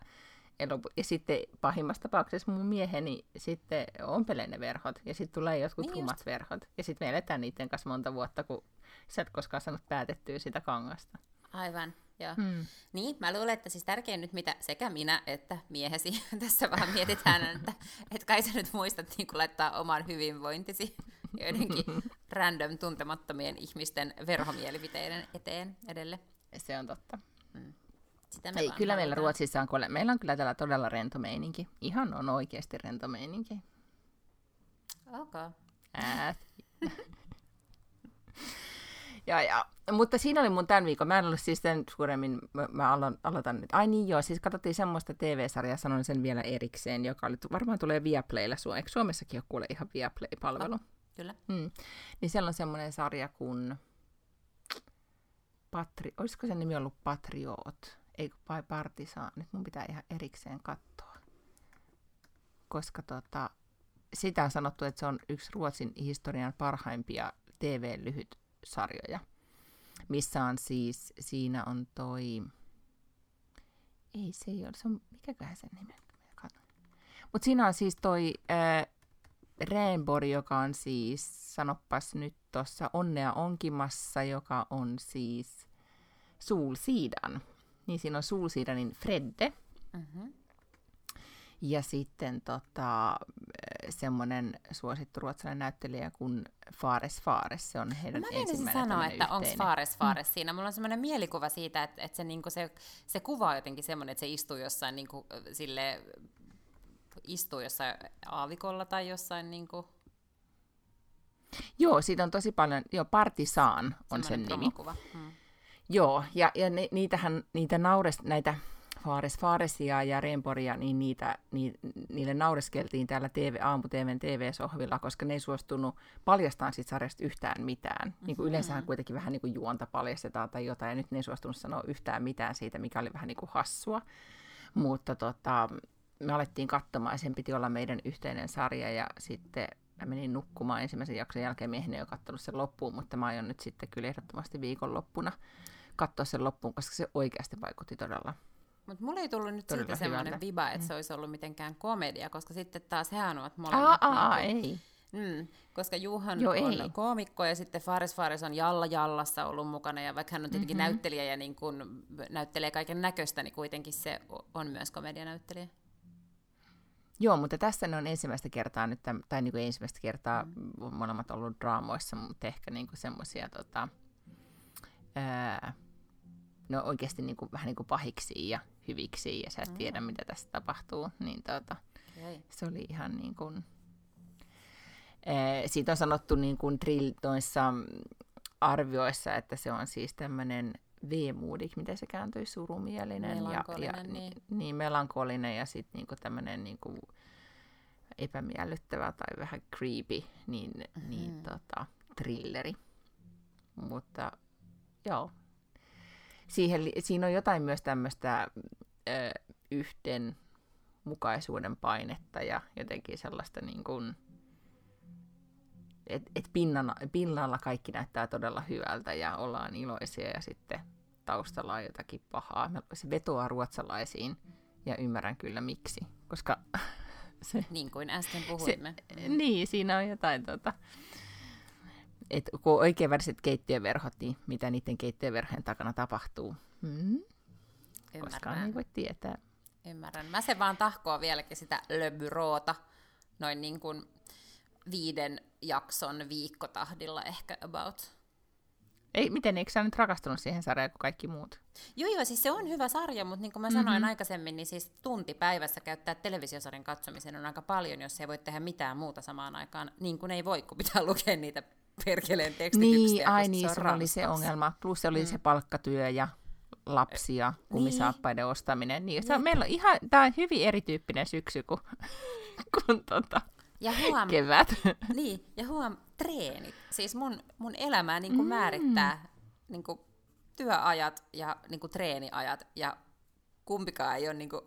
Speaker 2: ja sitten pahimmassa tapauksessa mun mieheni sitten ompelee ne verhot, ja sitten tulee jotkut niin rumat just. verhot. Ja sitten me eletään niiden kanssa monta vuotta, kun sä et koskaan saanut päätettyä sitä kangasta.
Speaker 1: Aivan, joo. Hmm. Niin, mä luulen, että siis tärkein nyt, mitä sekä minä että miehesi tässä vaan mietitään, että, että kai sä nyt muistat niin laittaa oman hyvinvointisi joidenkin random tuntemattomien ihmisten verhomielipiteiden eteen edelle.
Speaker 2: Se on totta. Mm. Sitä me Ei, kyllä meillä Ruotsissa on, meillä on kyllä täällä todella rento meininki. Ihan on oikeasti rento meininki.
Speaker 1: Okay.
Speaker 2: ja, ja, mutta siinä oli mun tämän viikon. Mä en ollut siis tämän suuremmin, mä, mä alo, aloitan nyt. Ai niin joo, siis katsottiin semmoista TV-sarjaa, sanon sen vielä erikseen, joka oli, varmaan tulee Viaplaylla. Eikö Suomessakin ole kuule ihan Viaplay-palvelu? Oh,
Speaker 1: kyllä.
Speaker 2: Mm. Niin siellä on semmoinen sarja kuin Patri, olisiko sen nimi ollut Patriot, ei vai Partisan, nyt mun pitää ihan erikseen katsoa. Koska tota, sitä on sanottu, että se on yksi Ruotsin historian parhaimpia TV-lyhytsarjoja, missä on siis, siinä on toi, ei se ei ole, se on, mikäköhän sen nimi Mutta siinä on siis toi Rainbow, joka on siis, sanopas nyt tuossa Onnea onkimassa, joka on siis Sulsidan. Niin siinä on Sulsidanin Fredde. Mm-hmm. Ja sitten tota, semmoinen suosittu ruotsalainen näyttelijä kuin Fares Fares. Se on heidän Mä ensimmäinen
Speaker 1: sanoa, että onko Fares Fares mm. siinä. Mulla on semmoinen mielikuva siitä, että, että se, niinku se, se kuva on jotenkin semmoinen, että se istuu jossain niinku, sille istuu jossain aavikolla tai jossain niin kuin...
Speaker 2: Joo, siitä on tosi paljon, joo, Partisaan on sen nimi. Hmm. Joo, ja, ja ni, niitähän, niitä naures, näitä Faares Faaresia ja Remporia, niin niitä, ni, niille naureskeltiin täällä TV, aamu TVn TV-sohvilla, koska ne ei suostunut paljastamaan siitä sarjasta yhtään mitään. Mm-hmm. Niin kuin yleensähän kuitenkin vähän niin kuin juonta paljastetaan tai jotain, ja nyt ne ei suostunut sanoa yhtään mitään siitä, mikä oli vähän niin kuin hassua. Mutta tota, me alettiin katsomaan, ja sen piti olla meidän yhteinen sarja, ja sitten mä menin nukkumaan ensimmäisen jakson jälkeen, mieheni ei ole katsonut sen loppuun, mutta mä aion nyt sitten kyllä ehdottomasti viikonloppuna katsoa sen loppuun, koska se oikeasti vaikutti todella
Speaker 1: mutta mulla ei tullut nyt siitä semmoinen viba, että se mm. olisi ollut mitenkään komedia, koska sitten taas hehän ovat molemmat.
Speaker 2: Aa, aa, niin kuin, ei.
Speaker 1: Mm, koska Juhan Joo, on ei. koomikko ja sitten Fares Fares on Jalla Jallassa ollut mukana ja vaikka hän on tietenkin mm-hmm. näyttelijä ja niin kun näyttelee kaiken näköistä, niin kuitenkin se on myös komedianäyttelijä.
Speaker 2: Joo, mutta tässä ne on ensimmäistä kertaa nyt, tai niin kuin ensimmäistä kertaa mm. molemmat ollut draamoissa, mutta ehkä niin semmoisia tota, no oikeasti niin kuin, vähän niin kuin pahiksi ja hyviksi ja sä et tiedä, mm. mitä tässä tapahtuu. Niin tota, okay. se oli ihan niin kuin, ää, siitä on sanottu niin kuin drill arvioissa, että se on siis tämmöinen veemuudik, miten se kääntyi, surumielinen ja, ja niin. niin melankolinen ja sitten niinku tämmöinen niinku epämiellyttävä tai vähän creepy, niin, mm-hmm. niin tota, thrilleri. Mutta joo, siihen, siinä on jotain myös tämmöistä ö, yhdenmukaisuuden painetta ja jotenkin sellaista niin kuin, että et pinnalla, pinnalla kaikki näyttää todella hyvältä ja ollaan iloisia ja sitten taustalla on jotakin pahaa. Se vetoaa ruotsalaisiin ja ymmärrän kyllä miksi, koska
Speaker 1: se... Niin kuin äsken puhuimme.
Speaker 2: Se, niin, siinä on jotain tota, että kun oikein väriset keittiöverhot, niin mitä niiden keittiöverhojen takana tapahtuu. Mm? Koskaan ei voi tietää.
Speaker 1: Ymmärrän. Mä se vaan tahkoa vieläkin sitä löbyroota noin niin kuin viiden jakson viikkotahdilla ehkä about.
Speaker 2: Ei, miten, eikö sä nyt rakastunut siihen sarjaan kuin kaikki muut?
Speaker 1: Joo, joo, siis se on hyvä sarja, mutta niin kuin mä mm-hmm. sanoin aikaisemmin, niin siis tunti päivässä käyttää televisiosarjan katsomiseen on aika paljon, jos ei voi tehdä mitään muuta samaan aikaan, niin kuin ei voi, kun pitää lukea niitä perkeleen tekstityksiä.
Speaker 2: Niin, ai niin, se, oli se ongelma. Plus se oli mm. se palkkatyö ja lapsia, kumisaappaiden niin. ostaminen. Niin, se on, meillä on ihan, tämä on hyvin erityyppinen syksy kuin, kuin tota, ja huom, kevät.
Speaker 1: Niin, ja huom, treenit. Siis mun, mun elämää niin kuin mm. määrittää niin kuin työajat ja niin kuin treeniajat, ja kumpikaan ei ole niin kuin,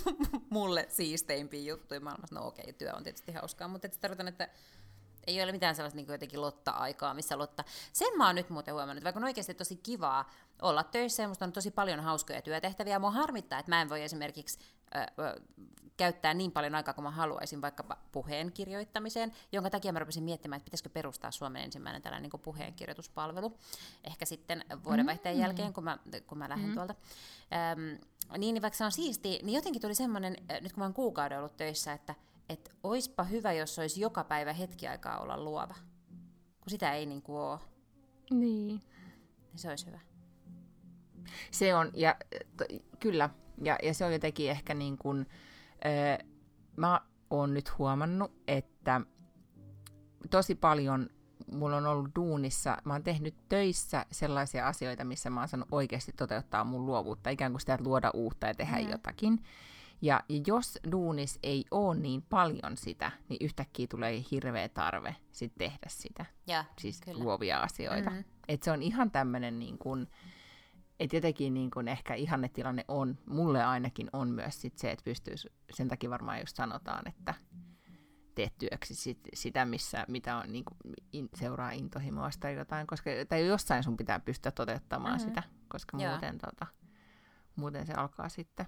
Speaker 1: mulle siisteimpiä juttuja maailmassa. No okei, okay, työ on tietysti hauskaa, mutta tarkoitan, että ei ole mitään sellaista niin jotenkin lotta-aikaa, missä lotta... Sen mä oon nyt muuten huomannut, vaikka on oikeasti tosi kivaa olla töissä ja musta on tosi paljon hauskoja työtehtäviä. Mua harmittaa, että mä en voi esimerkiksi ö, käyttää niin paljon aikaa kuin mä haluaisin vaikkapa puheen kirjoittamiseen, jonka takia mä rupesin miettimään, että pitäisikö perustaa Suomen ensimmäinen tällainen niin puheenkirjoituspalvelu, ehkä sitten vuodenvaihteen mm. jälkeen, kun mä, kun mä lähden mm. tuolta. Öm, niin, niin vaikka se on siisti, niin jotenkin tuli semmoinen, nyt kun mä oon kuukauden ollut töissä, että että oispa hyvä, jos olisi joka päivä hetki aikaa olla luova. Kun sitä ei niin kuin ole.
Speaker 2: Niin.
Speaker 1: niin. Se olisi hyvä.
Speaker 2: Se on, ja to, kyllä, ja, ja se on jotenkin ehkä niin kuin, äh, mä oon nyt huomannut, että tosi paljon mulla on ollut duunissa, mä oon tehnyt töissä sellaisia asioita, missä mä oon saanut oikeasti toteuttaa mun luovuutta, ikään kuin sitä, että luoda uutta ja tehdä mm. jotakin. Ja, jos duunis ei ole niin paljon sitä, niin yhtäkkiä tulee hirveä tarve sit tehdä sitä.
Speaker 1: Ja,
Speaker 2: siis kyllä. luovia asioita. Mm-hmm. Et se on ihan tämmöinen, niin kuin, että jotenkin niin kuin ehkä ihannetilanne on, mulle ainakin on myös sit se, että pystyy, sen takia varmaan just sanotaan, että teet työksi sit, sitä, missä, mitä on, niin kuin, in, seuraa intohimoa tai jotain, koska, tai jossain sun pitää pystyä toteuttamaan mm-hmm. sitä, koska muuten, tota, muuten se alkaa sitten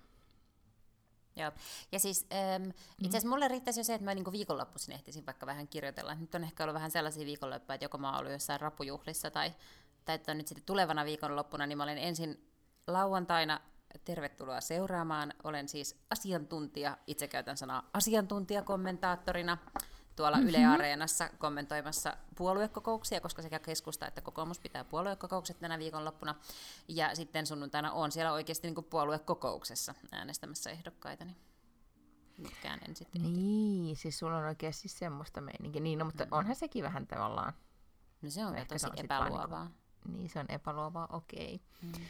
Speaker 1: Joo. Ja siis ähm, itse asiassa mulle riittäisi jo se, että mä niin viikonloppuisin ehtisin vaikka vähän kirjoitella. Nyt on ehkä ollut vähän sellaisia viikonloppuja, että joko mä oon ollut jossain rapujuhlissa tai, tai että nyt sitten tulevana viikonloppuna, niin mä olen ensin lauantaina tervetuloa seuraamaan. Olen siis asiantuntija, itse käytän sanaa asiantuntijakommentaattorina tuolla mm-hmm. Yle Areenassa kommentoimassa puoluekokouksia, koska sekä keskusta että kokoomus pitää puoluekokoukset tänä viikonloppuna. Ja sitten sunnuntaina on siellä oikeasti niin puoluekokouksessa äänestämässä ehdokkaita. Niin mitkään en sitten
Speaker 2: Niin, ehti. siis sulla on oikeasti semmoista meininkiä. Niin, no, mutta mm. onhan sekin vähän tavallaan...
Speaker 1: No se on tosi epäluovaa.
Speaker 2: Niin, niin, se on epäluovaa, okei. Okay.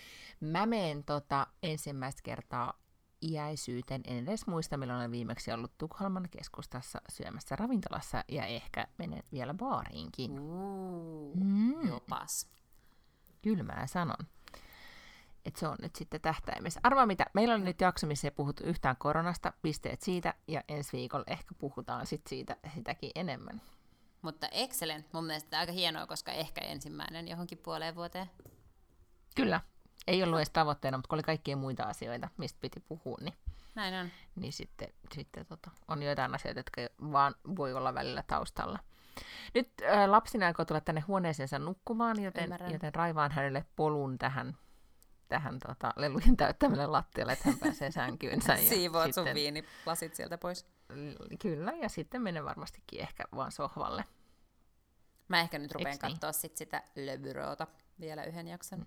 Speaker 2: Mm. Mä menen tota, ensimmäistä kertaa iäisyyteen. En edes muista, milloin olen viimeksi ollut Tukholman keskustassa syömässä ravintolassa ja ehkä menen vielä baariinkin.
Speaker 1: Uh, mm. Jopas.
Speaker 2: Kylmää sanon. Et se on nyt sitten tähtäimessä. Arvaa mitä, meillä on nyt jakso, missä ei puhuttu yhtään koronasta, pisteet siitä, ja ensi viikolla ehkä puhutaan sit siitä sitäkin enemmän.
Speaker 1: Mutta excellent, mun mielestä aika hienoa, koska ehkä ensimmäinen johonkin puoleen vuoteen.
Speaker 2: Kyllä, ei ollut edes tavoitteena, mutta kun oli kaikkia muita asioita, mistä piti puhua, niin,
Speaker 1: Näin on.
Speaker 2: niin sitten, sitten tota, on joitain asioita, jotka vaan voi olla välillä taustalla. Nyt äh, lapsina aikoo tulla tänne huoneeseensa nukkumaan, joten, joten raivaan hänelle polun tähän, tähän tota, lelujen täyttämälle lattialle, että hän pääsee sänkyynsä.
Speaker 1: Siivoat sitten, sun viinilasit sieltä pois.
Speaker 2: Kyllä, ja sitten menen varmastikin ehkä vaan sohvalle.
Speaker 1: Mä ehkä nyt rupean niin? katsoa sit sitä löbyroota vielä yhden jakson. Mm.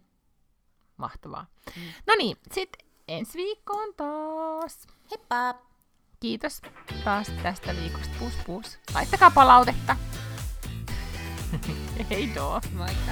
Speaker 2: Mahtavaa. Mm. No niin, sitten ensi viikkoon taas.
Speaker 1: Heippa!
Speaker 2: Kiitos taas tästä viikosta. Pus pus. Laittakaa palautetta. Hei doo.
Speaker 1: Moikka.